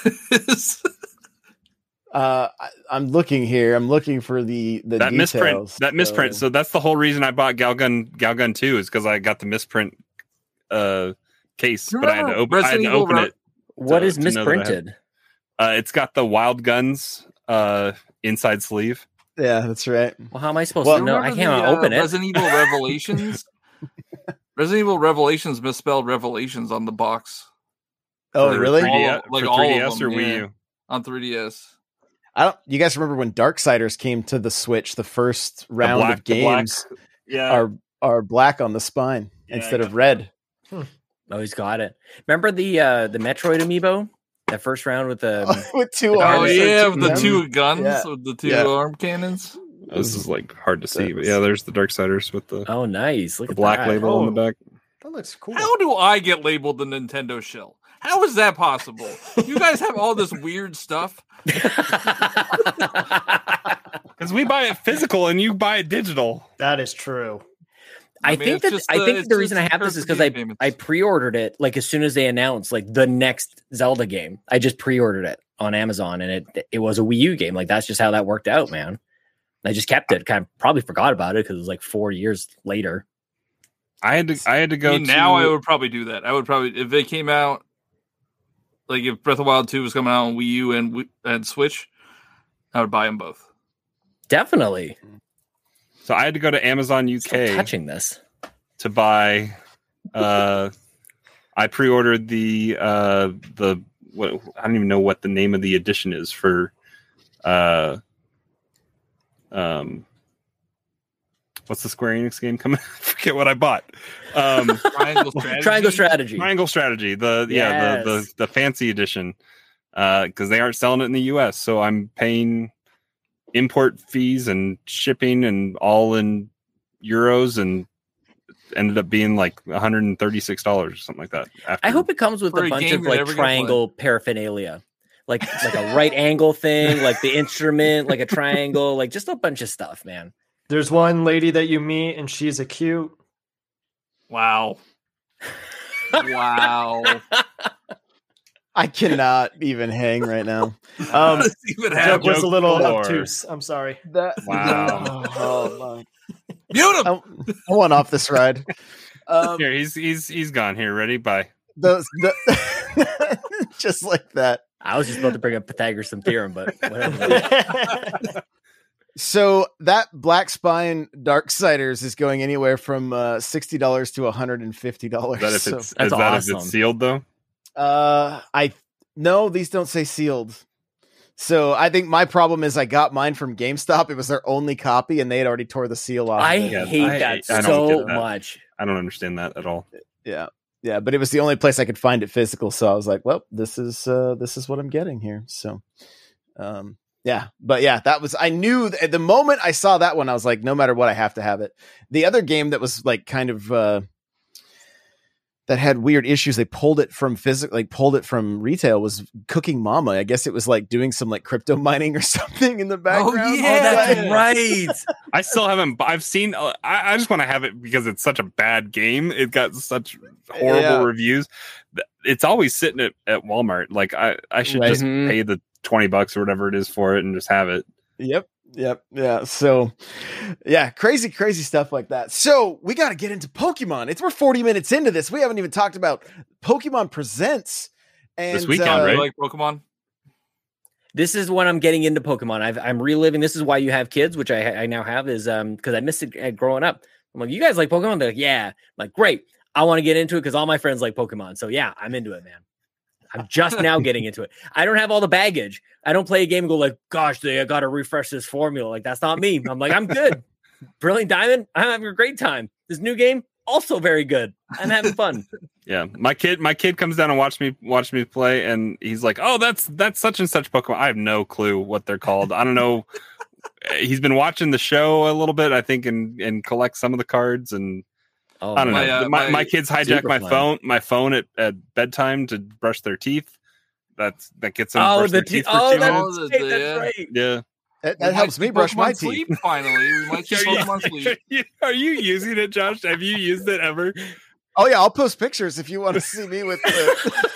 Uh, I, I'm looking here. I'm looking for the the that misprint. details, That misprint. so- So that's the whole reason I bought Galgun Galgun two is because I got the misprint uh case, You but I had to remember open. I had to open Re- it. what to- is to know that I had- misprinted? Uh, it's got the wild guns uh inside sleeve. yeah, that's right. Well, how am I supposed Well, to know? I can't the, uh, open it. Resident Evil Revelations. Resident Evil Revelations misspelled Revelations on the box Oh, For really? 3DS, All- like for all of 3DS them, or Wii. U. on 3DS. I don't. You guys remember when Darksiders came to the Switch? The first The round black- of the black- games Yeah, are are black on the spine Yeah, instead of red. Oh, he's got it. Remember the uh the Metroid amiibo? That first round with the With two Oh arms. Oh yeah, with the guns. two guns, Yeah. with the two Yeah. arm cannons. this is like hard to see, but yeah, there's the Darksiders with the, Oh, nice. Look the at black that. label on the Oh. back. That looks cool. How do I get labeled the Nintendo shell? How is that possible? You guys have all this weird stuff. Because we buy it physical and you buy it digital. That is true. I, I mean, think that just I think the reason I have this is because I payments. I pre-ordered it like as soon as they announced like the next Zelda game. I just pre-ordered it on Amazon and it it was a Wii U game. Like that's just how that worked out, man. I just kept it. Kind of probably forgot about it because it was like four years later. I had to I had to I go mean, now I would probably do that. I would probably if they came out like if Breath of Wild 2 was coming out on Wii U and Wii- and Switch, I would buy them both. Definitely. So I had to go to Amazon Still UK touching this. to buy. Uh, I pre-ordered the uh the what I don't even know what the name of the edition is for. Uh, um, what's the Square Enix game coming? I forget what I bought. Um, Triangle strategy. Triangle strategy. Triangle Strategy. The yeah the, Yes. the the fancy edition. Because they aren't selling it in the U.S., so I'm paying import fees and shipping and all in euros and ended up being like 136 dollars or something like that. After I hope it comes with a a bunch of like never gonna play. triangle paraphernalia. Like like a right angle thing, like the instrument, like a triangle, like just a bunch of stuff, man. There's one lady that you meet, and she's a cute. Wow. wow. I cannot even hang right now. Um, Even The joke was a little four. obtuse. I'm sorry. that Wow. oh, my. mute him. I, I want off this ride. Um, Here, he's he's he's gone. Here, ready? Bye. those the, just like that. I was just about to bring up Pythagorean theorem, but whatever. So that Black Spine dark Darksiders is going anywhere from uh, sixty dollars to one hundred and fifty dollars. Is that if So, it's That's is that if it's sealed though? uh, I no, these don't say sealed. So I think my problem is I got mine from GameStop. It was their only copy, and they had already tore the seal off. I of. Yeah, hate I- that I don't so get that. much. I don't understand that at all. Yeah, yeah, but it was the only place I could find it physical. So I was like, well, this is uh, this is what I'm getting here. So, um, yeah, but yeah, that was I knew th- the moment I saw that one, I was like, no matter what, I have to have it. The other game that was like kind of uh, that had weird issues, they pulled it from physical, like pulled it from retail. Was Cooking Mama? I guess it was like doing some like crypto mining or something in the background. yeah. Oh, that's Yeah. right. I still haven't. I've seen. uh, I, I just want to have it because it's such a bad game. It got such horrible Yeah. reviews. It's always sitting at, at Walmart. Like I, I should Right. just Mhm. pay the twenty bucks or whatever it is for it and just have it. Yep. Yep. Yeah. So, yeah, crazy, crazy stuff like that. So, we got to get into Pokemon. It's we're 40 minutes into this. We haven't even talked about Pokemon Presents. And, This weekend, uh, right? Like Pokemon? this is when I'm getting into Pokemon. I've, I'm reliving. This is why you have kids, which I, I now have, is um because I missed it uh, growing up. I'm like, you guys like Pokemon? They're like, yeah. I'm like, great. I want to get into it because all my friends like Pokemon. So yeah, I'm into it, man. I'm just now getting into it. I don't have all the baggage. I don't play a game and go like, gosh, they got to refresh this formula. Like that's not me. I'm like, I'm good. Brilliant Diamond. I'm having a great time. This new game also very good. I'm having fun. Yeah, my kid, my kid comes down and watch me watch me play, and he's like, "Oh, that's that's such and such Pokemon." I have no clue what they're called. I don't know. he's been watching the show a little bit, I think, and and collect some of the cards. And Oh, I don't My, know. uh, my, my, my- kids hijack my fun. phone, my phone at, at bedtime to brush their teeth. That's that gets them. to Oh, brush the their te- teeth for oh, two that's, minutes. minutes. Yeah. that's right. Yeah. that, that helps me brush my teeth. Sleep, finally, we might see Are you, Sleep. are you using it, Josh? Have you used it ever? Oh, yeah, I'll post pictures if you want to see me with the.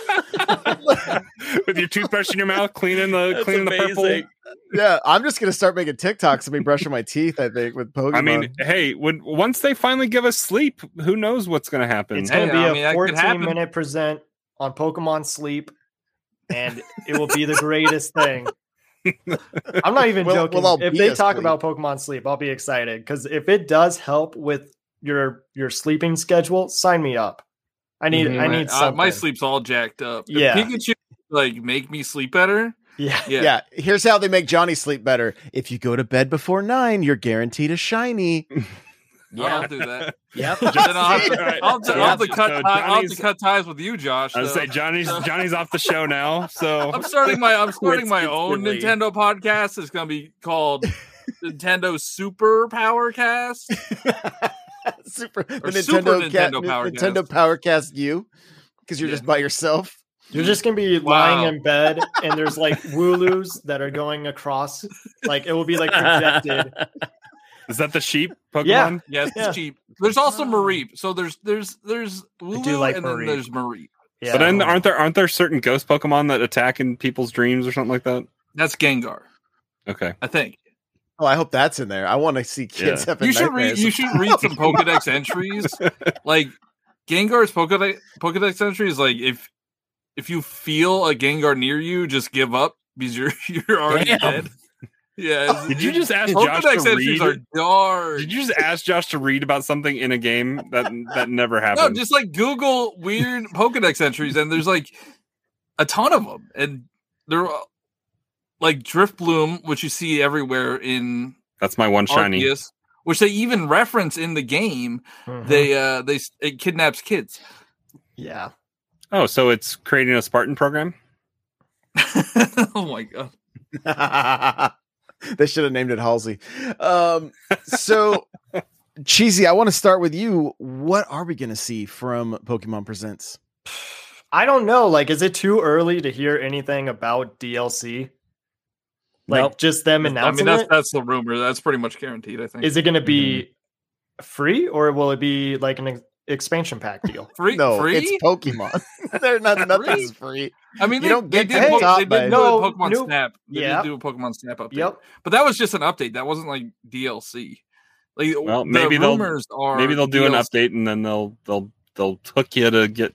With your toothbrush in your mouth, cleaning the That's cleaning the purple. yeah, I'm just going to start making TikToks of me brushing my teeth, I think, with Pokemon. I mean, hey, when once they finally give us sleep, who knows what's going to happen? It's going to be I a mean, 14 minute present on Pokemon Sleep, and it will be the greatest thing. I'm not even We'll- joking. we'll if they talk asleep. about Pokemon Sleep, I'll be excited because if it does help with your your sleeping schedule, sign me up. I need Mhm. I My- need uh, my sleep's all jacked up. If Yeah. Pikachu like make me sleep better. Yeah. Yeah. yeah. here's how they make Johnny sleep better. If you go to bed before nine, you're guaranteed a shiny. I'll do that. Yep. I'll have to, Right. I'll, to- I'll have to So cut. tie- I'll have to cut ties with you, Josh. I was say Johnny's Johnny's off the show now, so I'm starting my I'm starting my own instantly. Nintendo podcast. It's gonna be called Nintendo Super Power Cast. Super, the Nintendo, Super Ca- Nintendo Nintendo Powercast. Powercast U, because you're Yeah. just by yourself. You're just gonna be Wow. lying in bed, and there's like Wooloos that are going across. Like it will be like projected. is that the sheep Pokemon? Yeah. Yeah, it's Yeah. cheap. There's also Mareep. So there's there's there's Wooloo like and Mareep. then there's Mareep. Yeah. But then aren't there aren't there certain ghost Pokemon that attack in people's dreams or something like that? That's Gengar, Okay. I think. Oh, I hope that's in there. I want to see kids Yeah. having You should read you should read some oh, Pokedex entries. Like Gengar's Pokedex Pokedex entries, like if if you feel a Gengar near you, just give up because you're you're already Damn. dead. Yeah. Did you just ask Josh Pokedex to entries read? are dark. Did you just ask Josh to read about something in a game that that never happened? No, just like Google weird Pokedex entries, and there's like a ton of them, and they're uh, Drifblim, which you see everywhere in That's my one shiny. Arceus, which they even reference in the game. Mhm. They uh they it kidnaps kids. yeah. Oh, so it's creating a Spartan program? oh my god! they should have named it Halsey. Um, so, cheesy. I want to start with you. What are we going to see from Pokemon Presents? I don't know. Like, is it too early to hear anything about DLC? Like, Nope. just them announcing. I mean, that's it. that's the rumor. That's pretty much guaranteed. I think. Is it going to be Mm-hmm. free or will it be like an ex- expansion pack deal? free? No, free? it's Pokemon. They're not nothing's Free? free. I mean, You they, don't they get did. to po- top they did by- do No, a Pokemon new- Snap. They yeah. did do a Pokemon Snap update. Yep. But that was just an update. That wasn't like DLC. Like, Well, the maybe they'll- rumors are Maybe they'll do an update and then they'll they'll they'll hook you to get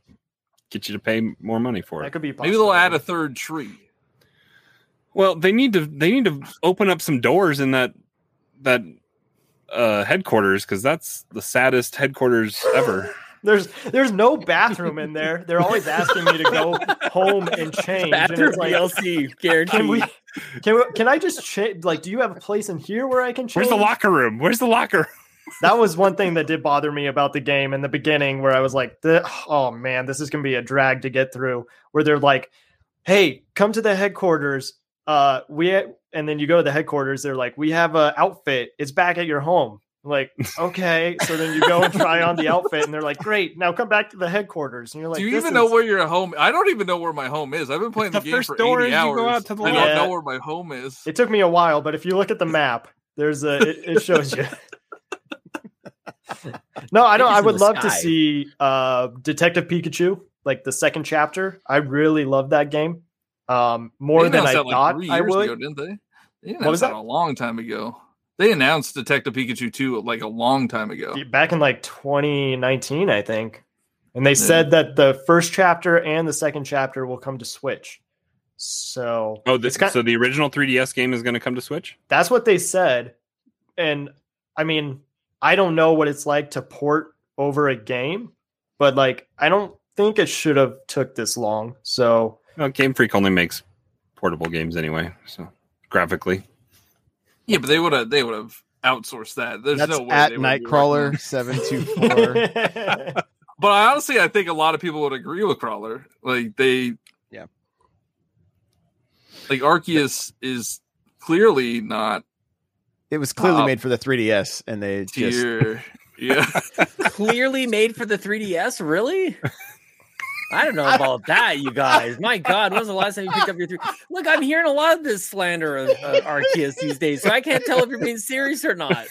get you to pay more money for it. That it. could be. a Maybe they'll add a third tree. Well, they need to they need to open up some doors in that that uh headquarters because that's the saddest headquarters ever. There's there's no bathroom in there. They're always asking me to go home and change. and Bathroom it's like, DLC guaranteed. can we? Can we, Can I just change? Like, do you have a place in here where I can change? Where's the locker room? Where's the locker? room? that was one thing that did bother me about the game in the beginning where i was like oh man this is going to be a drag to get through where they're like hey come to the headquarters uh we and then you go to the headquarters they're like we have a outfit it's back at your home I'm like okay so then you go and try on the outfit and they're like great now come back to the headquarters and you're like Do you "This even know where your home? I don't even know where my home is. I've been playing The the, game first for door 80 is you hours. go out to the I don't know where my home is. it took me a while but if you look at the map there's a it, it shows you no i don't i would the love to see uh detective pikachu like the second chapter i really love that game um more than i like, thought three i years would ago, didn't they? They announced What was that? that? a long time ago. They announced Detective Pikachu 2 like a long time ago. back in like 2019 i think and they said that the first chapter and the second chapter will come to switch so Oh, this, kind- so the original 3DS game is going to come to Switch. that's what they said and i mean i don't know what it's like to port over a game but like i don't think it should have took this long so Well, Game Freak only makes portable games anyway, so graphically. Yeah, but they would have they would have outsourced that. There's That's no way at they would be Nightcrawler seven two four. But I honestly I think a lot of people would agree with Crawler. Like they Yeah. Like Arceus is clearly not It was clearly made for the 3DS, and they just yeah. clearly made for the 3DS. Really? I don't know about that, you guys. My God, when was the last time you picked up your three? Look, I'm hearing a lot of this slander of uh, Arceus these days, so I can't tell if you're being serious or not.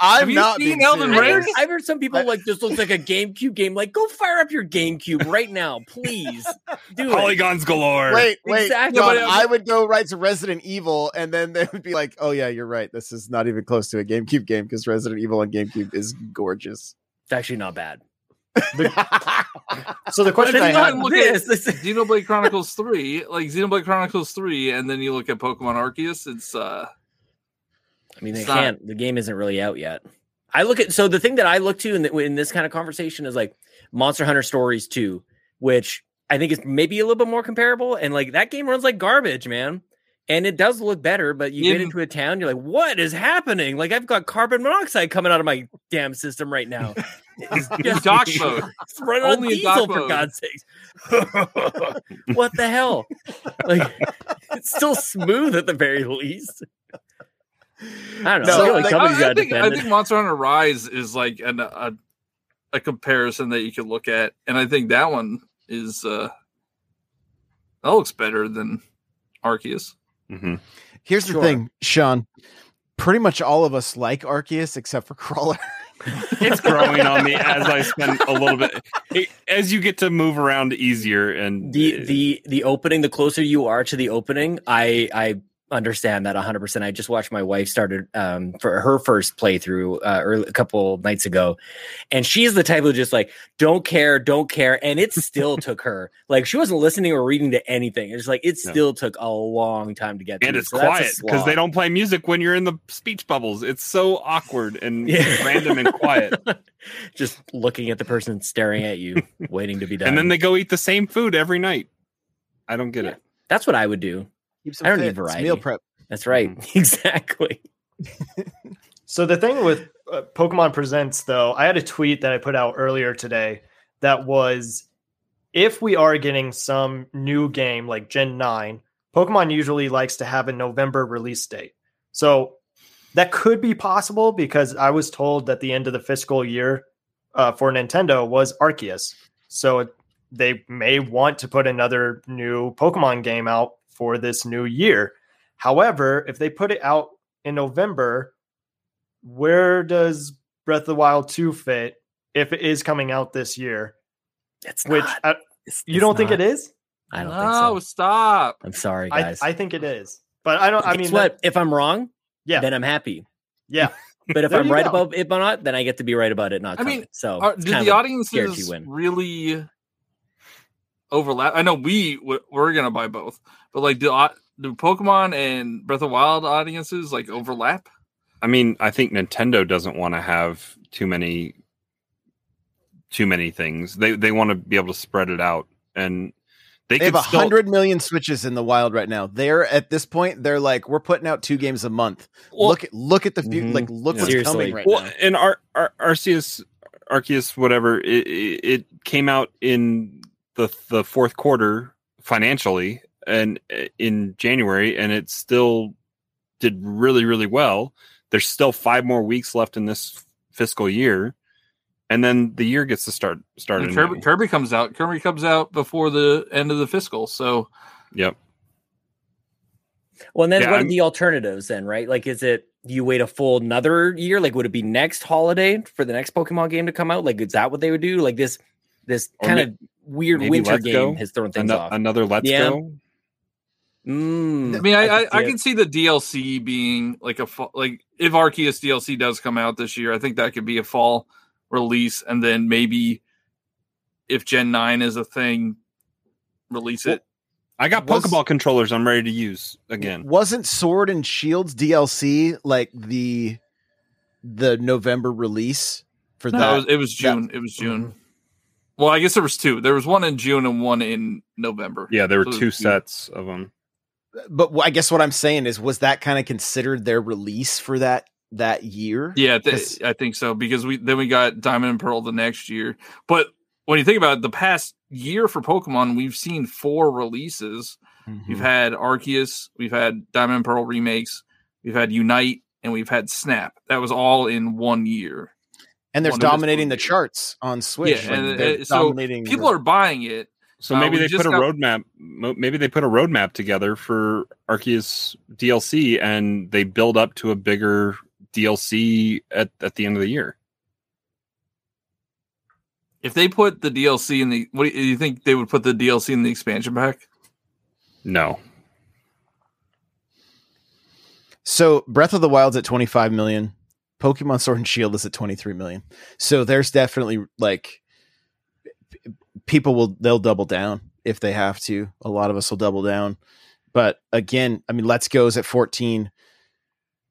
I'm you not seen being Elden I've Ring? serious. heard, I've heard some people like this looks like a GameCube game. Like, go fire up your GameCube right now, please. Do it. Polygons galore. Wait, wait, Exactly. John, I would go right to Resident Evil, and then they would be like, "Oh yeah, you're right. This is not even close to a GameCube game because Resident Evil on GameCube is gorgeous." It's actually not bad. so the question But i it's not had look this. at This- Xenoblade Chronicles 3, like Xenoblade Chronicles 3, and then you look at Pokemon Arceus, it's uh I mean, they It's not- can't. The game isn't really out yet. I look at so the thing that I look to in, the, in this kind of conversation is like Monster Hunter Stories 2, which I think is maybe a little bit more comparable. And like that game runs like garbage, man. And it does look better, but you get into a town, you're like, what is happening? Like I've got carbon monoxide coming out of my damn system right now. It's in dock mode. It's running Only in diesel dock for mode. God's sakes. what the hell? Like it's still smooth at the very least. I don't know. No, I like like, I, I think, I defend think. Monster Hunter Rise is like an, a a comparison that you could look at, and I think that one is uh that looks better than Arceus. Mhm. Here's the thing, Sean. Pretty much all of us like Arceus except for Crawler. It's growing on me as I spend a little bit. it- as you get to move around easier and the the the opening the closer you are to the opening i i understand that 100%. I just watched my wife started um, for her first playthrough uh, early, a couple nights ago. And she's the type who just like, don't care, don't care. And it still took her, like, she wasn't listening or reading to anything. It's like, it No. still took a long time to get and it's So quiet because they don't play music when you're in the speech bubbles. It's so awkward and Yeah. random and quiet. just looking at the person staring at you, waiting to be done. and then they go eat the same food every night. I don't get it. that's what I would do. Keeps I don't them need fit. It's variety. meal prep. That's right. Mm-hmm. Exactly. So the thing with uh, Pokemon Presents, though, I had a tweet that I put out earlier today that was, if we are getting some new game like Gen Nine, Pokemon usually likes to have a November release date. So that could be possible because I was told that the end of the fiscal year uh, for Nintendo was Arceus. So it- they may want to put another new Pokemon game out for this new year. However, if they put it out in November, where does Breath of the Wild 2 fit if it is coming out this year? It's Which not. I, It's- you it's don't think it is? I don't no, think so. stop. I'm sorry, I, guys. I think it is. But I don't I Guess mean what? that- if I'm wrong, yeah. then I'm happy. yeah. But if I'm right go. about it or not, then I get to be right about it not I coming. mean, so Are, it's did the of a audiences really overlap? I know we w- we're gonna buy both, but like do au- do Pokemon and Breath of Wild audiences like overlap? I mean, I think Nintendo doesn't want to have too many too many things. They they want to be able to spread it out and they, They have could a still- hundred million switches in the wild right now. They're at this point. They're like, we're putting out two games a month. Well- look at look at the view. Mhm. Like, look what's Seriously. coming right well, now. and Ar- Ar- Arceus, Arceus, whatever. It, it, it came out in the the fourth quarter financially, and uh, in January, and it still did really really well. There's still five more weeks left in this fiscal year, and then the year gets to start started. And Kirby, Kirby comes out. Kirby comes out before the end of the fiscal. So Yep. Well, and then Yeah, what are I'm- the alternatives then, right? Like, is it you wait a full another year? Like, would it be next holiday for the next Pokemon game to come out? Like, is that what they would do? Like this this kind of weird maybe winter Let's game Go? has thrown things Ano- off. Another Let's Yeah. Go. Mm, I mean, I I, see I can see the DLC being like a fall, like if Arceus DLC does come out this year, I think that could be a fall release, and then maybe if Gen Nine is a thing, release it. I got Was- Pokeball controllers. I'm ready to use again. Wasn't Sword and Shields DLC like the the November release for No, that? it was, it was June. it was June. Well, I guess there was two. There was one in June and one in November. Yeah, there were So it was two sets of them. but I guess what I'm saying is, was that kind of considered their release for that that year? Yeah, th- I think so because we then we got Diamond and Pearl the next year. But when you think about it, the past year for Pokemon, we've seen four releases. Mhm. We've had Arceus, we've had Diamond and Pearl remakes, we've had Unite, and we've had Snap. That was all in one year. And they're one of his dominating the charts on Switch. Yeah, like, and, they're uh, so dominating people the- are buying it. So Uh, maybe we they put a got- roadmap. Maybe they put a roadmap together for Arceus DLC, and they build up to a bigger DLC at, at the end of the year. If they put the DLC in the, what do you think they would put the DLC in the expansion pack? No, So Breath of the Wild's at 25 million. Pokemon Sword and Shield is at 23 million. So there's definitely like people will they'll double down if they have to. A lot of us will double down. But again, I mean, Let's Go's at 14.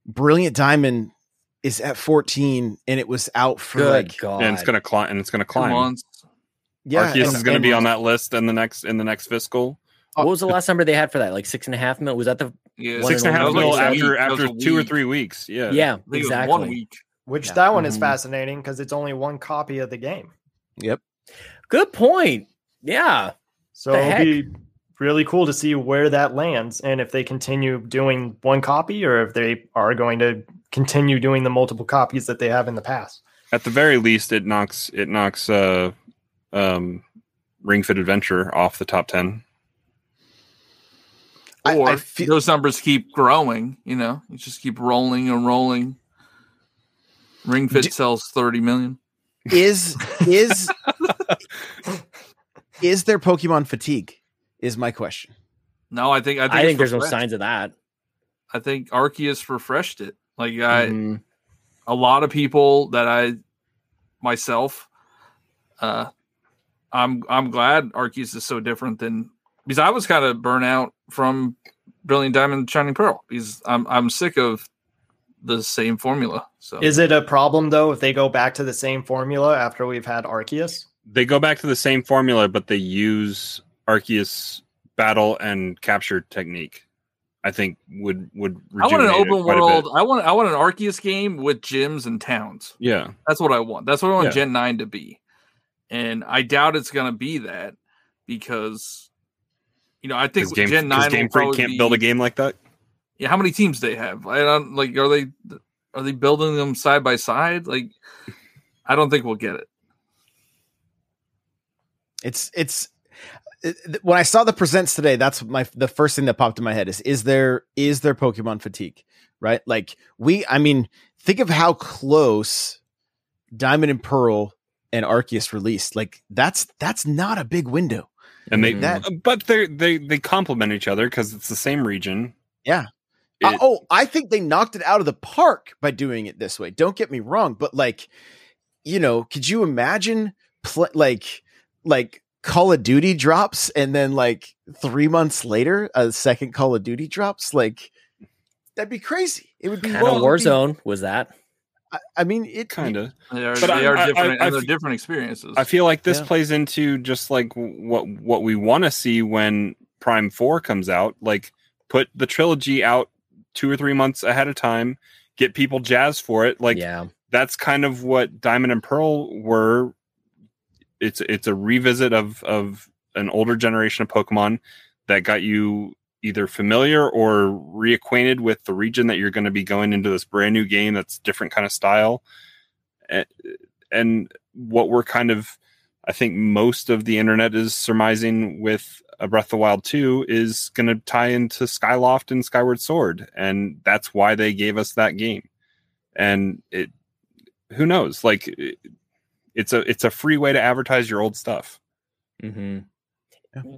Brilliant Diamond is at 14 and it was out for Good like God. and it's gonna climb. And it's gonna climb. yeah, Arceus and- is gonna be on that list in the next in the next fiscal. What was the last number they had for that? Like six and a half mil? Was that the Yeah, One Six and a half mil week. after That after a two or three weeks. Yeah, yeah, I think it was exactly. one week. Which Yeah. that one is Mhm. fascinating because it's only one copy of the game. Yep. Good point. Yeah. So The it'll heck? be really cool to see where that lands and if they continue doing one copy or if they are going to continue doing the multiple copies that they have in the past. At the very least, it knocks it knocks uh, um, Ring Fit Adventure off the top ten. I- Or I feel- those numbers keep growing, you know, you just keep rolling and rolling. Ring Fit Do- sells 30 million. is is is there Pokemon fatigue? Is my question. No, I think I think, I think for there's no signs of that. I think Arceus refreshed it. Like I, Mhm. a lot of people that I myself, uh, I'm I'm glad Arceus is so different than because I was kind of burnt out from Brilliant Diamond Shining Pearl because I'm I'm sick of the same formula. So Is it a problem though if they go back to the same formula after we've had Arceus? They go back to the same formula, but they use Arceus battle and capture technique. I think would would I want an rejuvenate open quite a bit. world. I want I want an Arceus game with gyms and towns. Yeah, That's what I want. That's what I want Yeah. Gen 9 to be. And I doubt it's going to be that because, you know, I think because Game, Gen 9 'cause Game will Freak probably can't be- build a game like that. Yeah, how many teams they have? I don't like. Are they are they building them side by side? Like, I don't think we'll get it. It's it's it- when I saw the presents today, that's my the first thing that popped in my head is is there is there Pokemon fatigue, right? Like we, I mean, think of how close Diamond and Pearl and Arceus released. Like that's that's not a big window. And they, That- but they they they complement each other because it's the same region. Yeah. It- Uh, oh, I think they knocked it out of the park by doing it this way. Don't get me wrong, but like, you know, could you imagine pl- like like Call of Duty drops and then like three months later a second Call of Duty drops? Like, that'd be crazy. It would be Kind well, of be- Warzone was that. I, I mean, it kind of. They are, But they I- are I- different, I- and they're I- different experiences. I feel like this Yeah. plays into just like what what we want to see when Prime Four comes out. Like, put the trilogy out two or three months ahead of time, get people jazzed for it. Like, yeah. that's kind of what Diamond and Pearl were. It's it's a revisit of of an older generation of Pokemon that got you either familiar or reacquainted with the region that you're going to be going into this brand new game that's different kind of style. And what we're kind of I think most of the internet is surmising with a Breath of the Wild 2 is going to tie into Skyloft and Skyward Sword and that's why they gave us that game. And it who knows like it's a it's a free way to advertise your old stuff hmm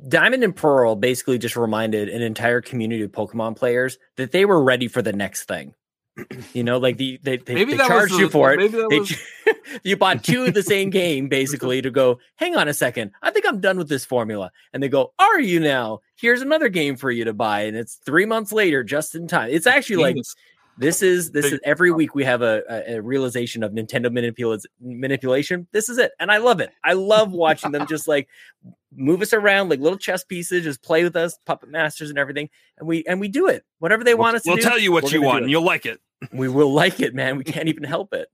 Diamond and Pearl basically just reminded an entire community of Pokemon players that they were ready for the next thing. You know, like the they they, Maybe they that was charged you the- for it. that They was- you bought two of the same game basically to go. Hang on a second, I think I'm done with this formula. And they go, "Are you now? Here's another game for you to buy." And it's three months later, just in time. It's actually like Genius. This is this is every week we have a, a, a realization of Nintendo manipula- manipulation. This is it, and I love it. I love watching them just like move us around like little chess pieces, just play with us, puppet masters and everything, and we and we do it. Whatever they want us to we'll do, tell you what you want and you'll like it We will like it, man. We can't even help it.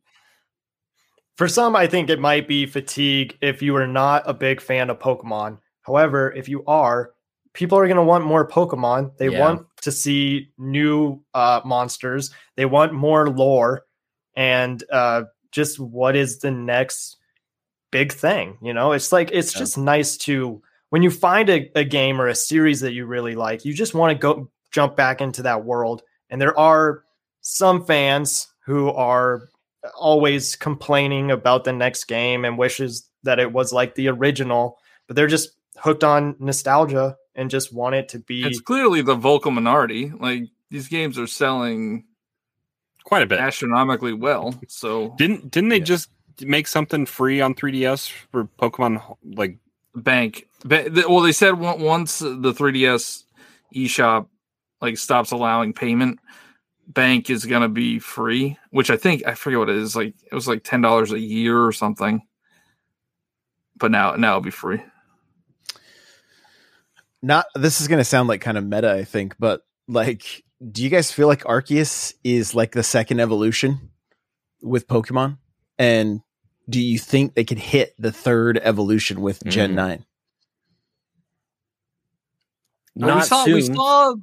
For some, I think it might be fatigue if you are not a big fan of Pokemon. However, if you are, people are going to want more Pokemon. They Yeah. want to see new uh, monsters. They want more lore, and uh, just what is the next big thing? You know, it's like it's Yeah. just nice to when you find a, a game or a series that you really like, you just want to go jump back into that world. And there are some fans who are always complaining about the next game and wishes that it was like the original, but they're just hooked on nostalgia and just want it to be It's clearly the vocal minority. Like these games are selling quite a bit astronomically well. So didn't didn't they Yeah. just make something free on 3ds for pokemon like bank. Well, they said once the 3DS eShop like stops allowing payment, bank is gonna be free. Which I think I forget what it is. Like it was like ten dollars a year or something. But now now it'll be free. Not this is going to sound like kind of meta i think but like do you guys feel like arceus is like the second evolution with pokemon and do you think they could hit the third evolution with gen Mhm. 9 Uh, Not we saw soon. we saw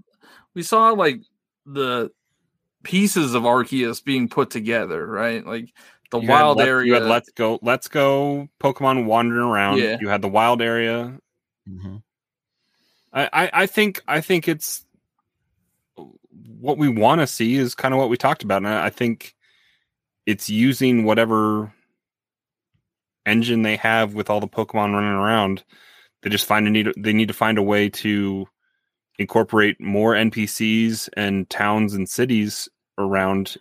we saw like the pieces of Arceus being put together, right? Like the you had wild Let- area. you had let's go let's go pokemon wandering around Yeah. you had the wild area I, I I think I think it's what we want to see is kind of what we talked about, and I, I think it's using whatever engine they have with all the Pokemon running around. They just find a need they need to find a way to incorporate more NPCs and towns and cities around,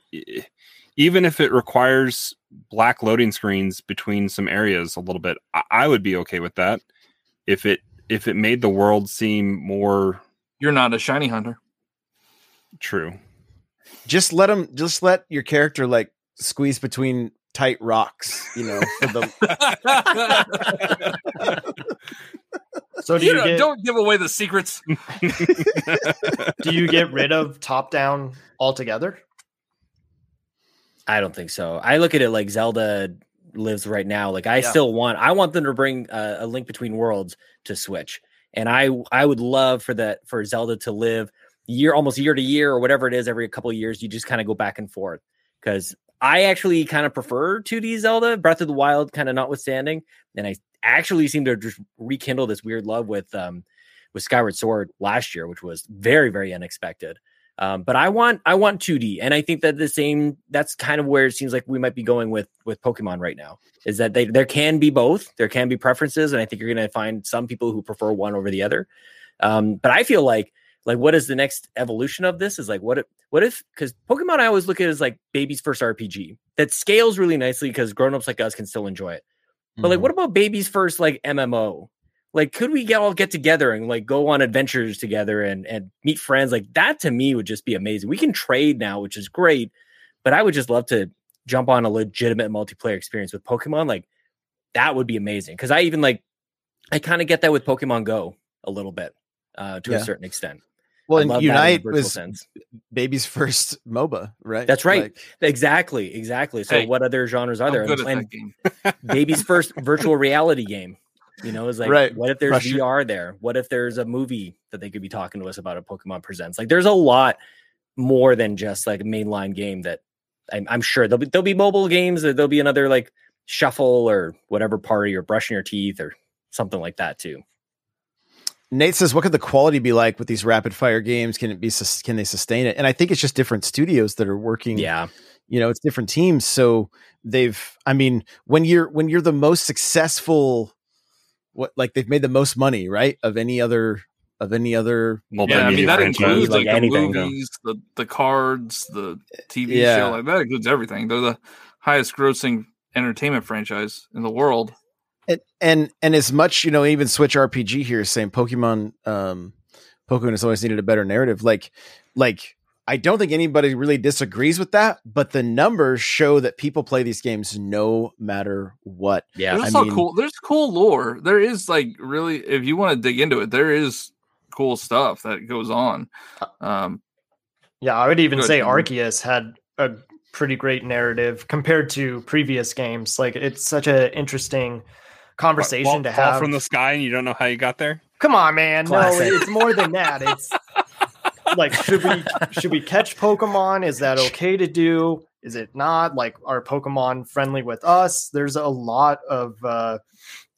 even if it requires black loading screens between some areas a little bit. I, I would be okay with that if it if it made the world seem more You're not a shiny hunter. true. Just let them. Just let your character like squeeze between tight rocks. You know, for the So do You you know, get don't give away the secrets. do you get rid of top down altogether? I don't think so. I look at it like Zelda lives right now. Like I Yeah. still want, I want them to bring uh, a link between worlds to Switch, and I I would love for that for Zelda to live year almost year to year or whatever it is. Every couple of years, you just kind of go back and forth because I actually kind of prefer 2D Zelda, Breath of the Wild, kind of notwithstanding, and I actually seem to just rekindle this weird love with um with Skyward Sword last year, which was very very unexpected. Um, but I want I want 2D, and I think that the same that's kind of where it seems like we might be going with with Pokemon right now. Is that they there can be both, there can be preferences, and I think you're going to find some people who prefer one over the other. Um, but I feel like like what is the next evolution of this? Is like what if what if because Pokemon I always look at as like baby's first RPG that scales really nicely because grown-ups like us can still enjoy it. But like, what about baby's first like MMO? Like, could we get all get together and like go on adventures together and and meet friends? Like that to me would just be amazing. We can trade now, which is great, but I would just love to jump on a legitimate multiplayer experience with Pokemon. Like that would be amazing. Because I even like I kind of get that with Pokemon Go a little bit uh, to Yeah. a certain extent. well, and love that in a Unite virtual was sense. baby's first MOBA, right? That's right. Like, Exactly, exactly. So, Hey, what other genres are I'm there? good at And that game. baby's first virtual reality game. You know, it's like, Right. what if there's VR there? What if there's a movie that they could be talking to us about? A Pokemon Presents. Like, there's a lot more than just like a mainline game that I'm, I'm sure there'll be there'll be mobile games. There'll be another like shuffle or whatever party or brushing your teeth or something like that too. Nate says, "What could the quality be like with these rapid fire games? Can it be? sus- Can they sustain it?" And I think it's just different studios that are working. Yeah, you know, it's different teams. So they've. I mean, when you're when you're the most successful, what like they've made the most money, right? Of any other of any other. Yeah, I mean that franchise. includes Like like, the anything. movies, the the cards, the TV Yeah. show. Like that includes everything. They're the highest grossing entertainment franchise in the world. And and and as much you know, even Switch RPG here is saying Pokemon. um Pokemon has always needed a better narrative. Like, like I don't think anybody really disagrees with that, but the numbers show that people play these games no matter what. yeah. There's I mean- cool. There's cool lore. There is like really, if you want to dig into it, there is cool stuff that goes on. Um, Yeah, I would even say. Arceus had a pretty great narrative compared to previous games. Like it's such an interesting conversation Fall- to fall have. from the sky and you don't know how you got there. Come on, man. Classic. No, it's more than that. It's like should we should we catch Pokemon? Is that okay to do? Is it not? Like are Pokemon friendly with us? There's a lot of uh,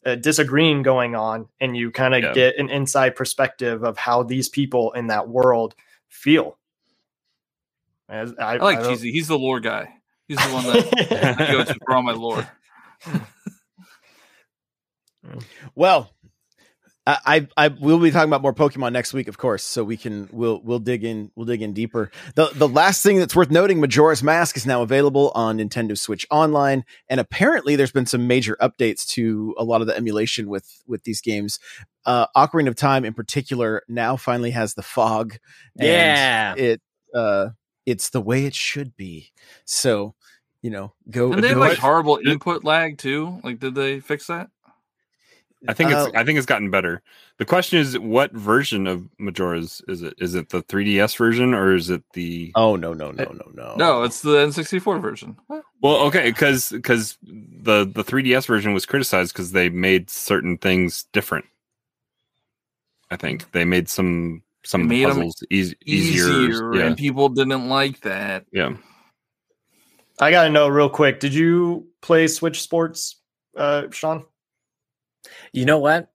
uh disagreeing going on, and you kind of Yeah. get an inside perspective of how these people in that world feel. As- I, I like I Cheesy. He's the lore guy. He's the one that I go to for all my lore. Well, I, I I will be talking about more Pokemon next week, of course. So we can we'll we'll dig in we'll dig in deeper. The the last thing that's worth noting, Majora's Mask is now available on Nintendo Switch Online, and apparently there's been some major updates to a lot of the emulation with with these games. Uh, Ocarina of Time, in particular, now finally has the fog. and Yeah. it uh it's the way it should be. So you know, go. And they have go- like horrible input lag too. Like, did they fix that? I think it's Uh, I think it's gotten better. The question is, what version of Majora's is it? Is it the 3DS version or is it the? Oh no no no no no No, it's the N64 version. Well, okay, because because the the 3DS version was criticized because they made certain things different. I think they made some some of the puzzles eas- easier. Easier, Yeah, and people didn't like that. yeah. I gotta know real quick. Did you play Switch Sports, uh, Sean? You know what?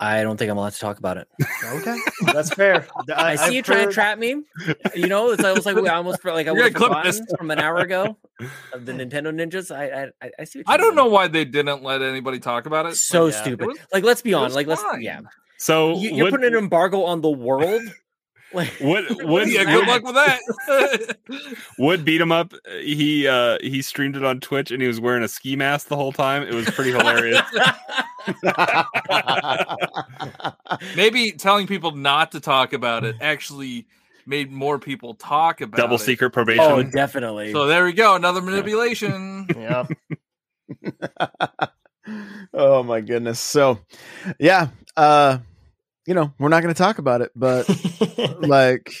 I don't think I'm allowed to talk about it. Okay, that's fair. I, see I've you trying to trap me. You know, it's almost like we almost like I You're would have this. from an hour ago of the Nintendo Ninjas. I I, I see. What I you're don't know doing. why they didn't let anybody talk about it. So Yeah. stupid. It was- like, let's be it honest. was Like, let's yeah. So You, you're what- putting an embargo on the world Like, Would would yeah, good luck with that. Wood beat him up. He uh he streamed it on Twitch and he was wearing a ski mask the whole time. It was pretty hilarious. Maybe telling people not to talk about it actually made more people talk about Double it. secret probation. oh, definitely. So there we go, another manipulation. Yeah. oh my goodness. So, yeah, uh, you know, we're not going to talk about it, but like,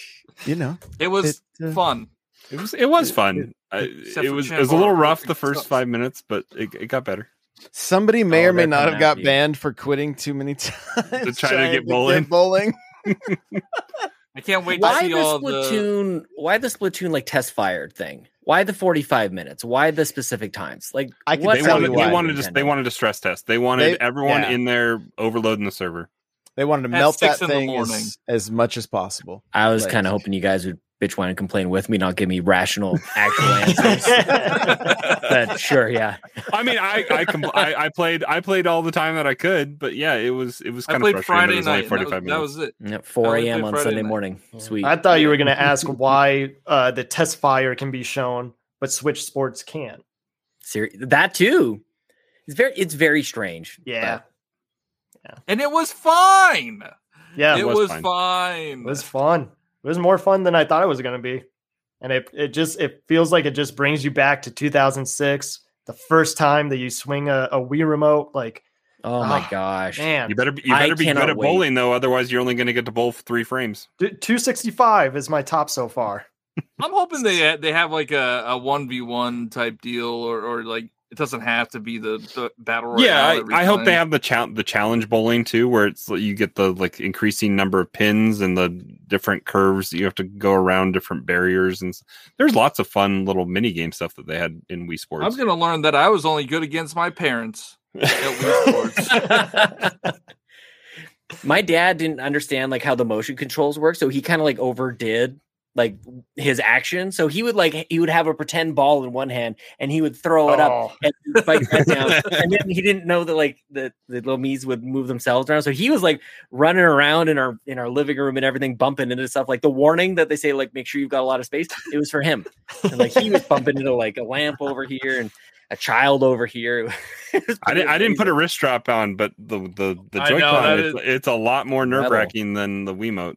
you know, It was It, uh, fun. It was it was fun. I, it for was it was a little rough the first sucks. five minutes, but it, it got better. somebody may Oh, or may not have got you. banned for quitting too many times to try to get bowling. bowling. I can't wait to why see the all the. Splatoon? Why the Splatoon like test fired thing? Why the forty-five minutes? Why the specific times? Like, I can what's They tell wanted, you they why. wanted to they wanted to stress test. They wanted They- everyone yeah. in there overloading the server. They wanted to At melt that six in the thing as, as much as possible. I was Like- kind of hoping you guys would bitch whine and complain with me, not give me rational, actual answers. but sure, yeah. I mean, I I, compl- I I played I played all the time that I could, but yeah, it was it was kind of frustrating. Friday was night. and forty That was, that was it. Yep, 4 a.m. on Friday Sunday night. morning. Sweet. I thought you were going to ask why uh, the test fire can be shown, but Switch Sports can't. Seri- that too. It's very it's very strange. Yeah. And it was fine. Yeah. it It was was, fine. fine. was fun. It was more fun than I thought it was going to be. And it, it just it feels like it just brings you back to 2006, the first time that you swing a, a Wii remote. Like, Oh my Ah, gosh. man, You better be- you I better be good at wait. bowling though, otherwise you're only going to get to bowl for three frames. D- 265 is my top so far. I'm hoping they they have like a a one v one type deal, or or like it doesn't have to be the, the battle royale. yeah, I, I hope they have the chal- the challenge bowling too, where it's you get the like increasing number of pins and the different curves. You have to go around different barriers, and there's lots of fun little mini game stuff that they had in Wii Sports. I'm gonna learn that I was only good against my parents at Wii Sports. my dad didn't understand like how the motion controls work, so he kind of like overdid like his action. So he would like he would have a pretend ball in one hand and he would throw it up Oh, and spike that down. And then he didn't know that like the, the little Mii's would move themselves around. So he was like running around in our in our living room and everything, bumping into stuff. Like the warning that they say, like make sure you've got a lot of space. It was for him. And like he was bumping into like a lamp over here and a child over here. I didn't. I didn't put a wrist strap on, but the the the I know, Joy-Con, that it's, is- it's a lot more nerve wracking than the Wiimote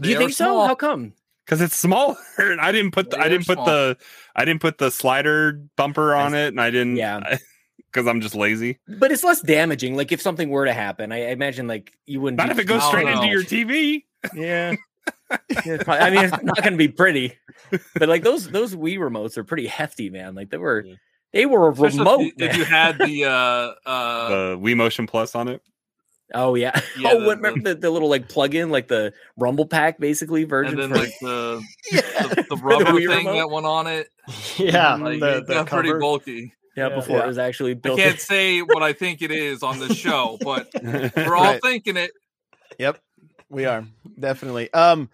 Do you think so? small. How come? Because it's smaller. And I didn't put the, I didn't put small. the I didn't put the slider bumper on it, and I didn't. Yeah. because I'm just lazy. But it's less damaging. Like if something were to happen, I, I imagine like you wouldn't. Not be if it goes Oh, straight no. into your TV. Yeah. Yeah, probably- I mean, it's not going to be pretty, but like those those Wii remotes are pretty hefty, man. Like they were, they were a Especially remote. if, you, if you had the uh uh the Wii Motion Plus on it. Oh yeah. Yeah, oh, the- what, remember the, the little like plug-in, like the Rumble Pack, basically version. and then for, like the Yeah. the, the rubber Wii thing remote? that went on it. yeah. Like, the, it the got pretty bulky. yeah, yeah. before Yeah. it was actually I can't say what I think it is on the show, but we're all Right. thinking it. Yep, we are definitely. Um,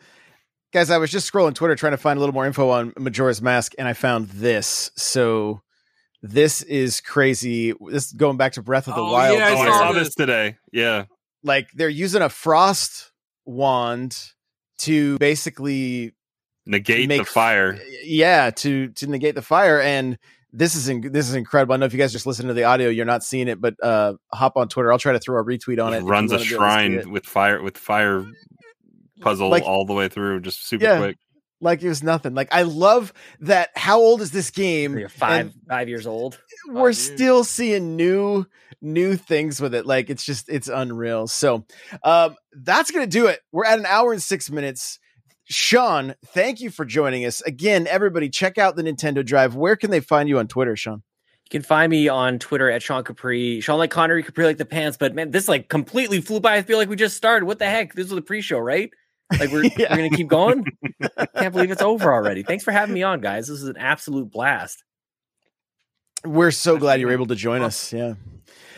guys, I was just scrolling Twitter trying to find a little more info on Majora's Mask, and I found this. So this is crazy. This is going back to Breath of the Oh, Wild. yeah, I I here. saw saw this. this today. Yeah, Like they're using a frost wand to basically negate make the fire. yeah to to negate the fire and this is in, this is incredible. I know if you guys just listen to the audio, you're not seeing it, but uh, hop on Twitter. I'll try to throw a retweet on it. if runs a wanna be able to see shrine with fire with fire puzzle Like- all the way through, just super Yeah. quick. Like it was nothing. Like I love that. How old is this game? You're five And five years old. we're years. still seeing new new things with it. Like it's just it's unreal. So um, that's gonna do it. We're at an hour and six minutes. Sean, thank you for joining us again. Everybody, check out the Nintendo Drive. Where can they find you on Twitter, Sean? You can find me on Twitter at Sean Capri. Sean like Connery, Capri like the pants. But man, this like completely flew by. I feel like we just started. What the heck? This was the pre-show, right? Like we're Yeah. we're gonna keep going. Can't believe it's over already. Thanks for having me on, guys. This is an absolute blast. We're so glad you were able to join us. Yeah.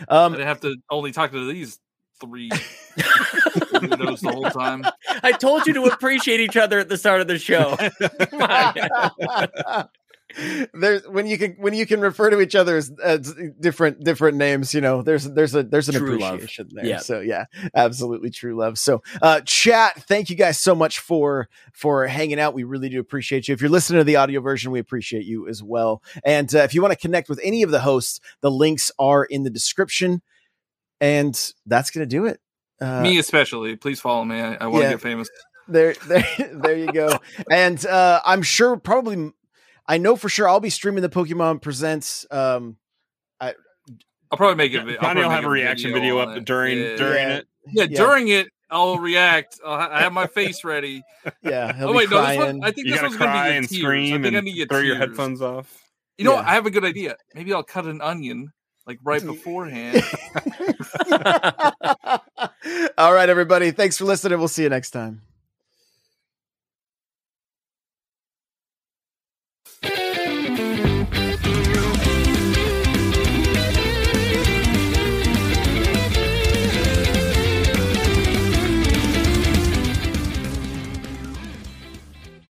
I Um, didn't have to only talk to these three weirdos the whole time. I told you to appreciate each other at the start of the show. Come on. there's when you can when you can refer to each other as, as different different names you know there's there's a there's an True love. appreciation there Yeah. so yeah absolutely true love so uh chat thank you guys so much for for hanging out we really do appreciate you if you're listening to the audio version we appreciate you as well and uh, if you want to connect with any of the hosts the links are in the description and that's gonna do it uh, Me especially. Please follow me. I, I want to yeah. get famous. there there there you go and uh i'm sure probably i know for sure i'll be streaming the pokemon presents um I'll probably make it. I'll Johnny will have a reaction video on up it. during Yeah. during Yeah. it. Yeah, Yeah. during it, I'll react. I'll ha- I have my face ready. yeah he'll oh be wait, no, this one. I think You this gotta one's gonna be and the tears. I scream think I need to get throw your headphones off. You know, Yeah. what? I have a good idea. Maybe I'll cut an onion like right beforehand. all right everybody thanks for listening we'll see you next time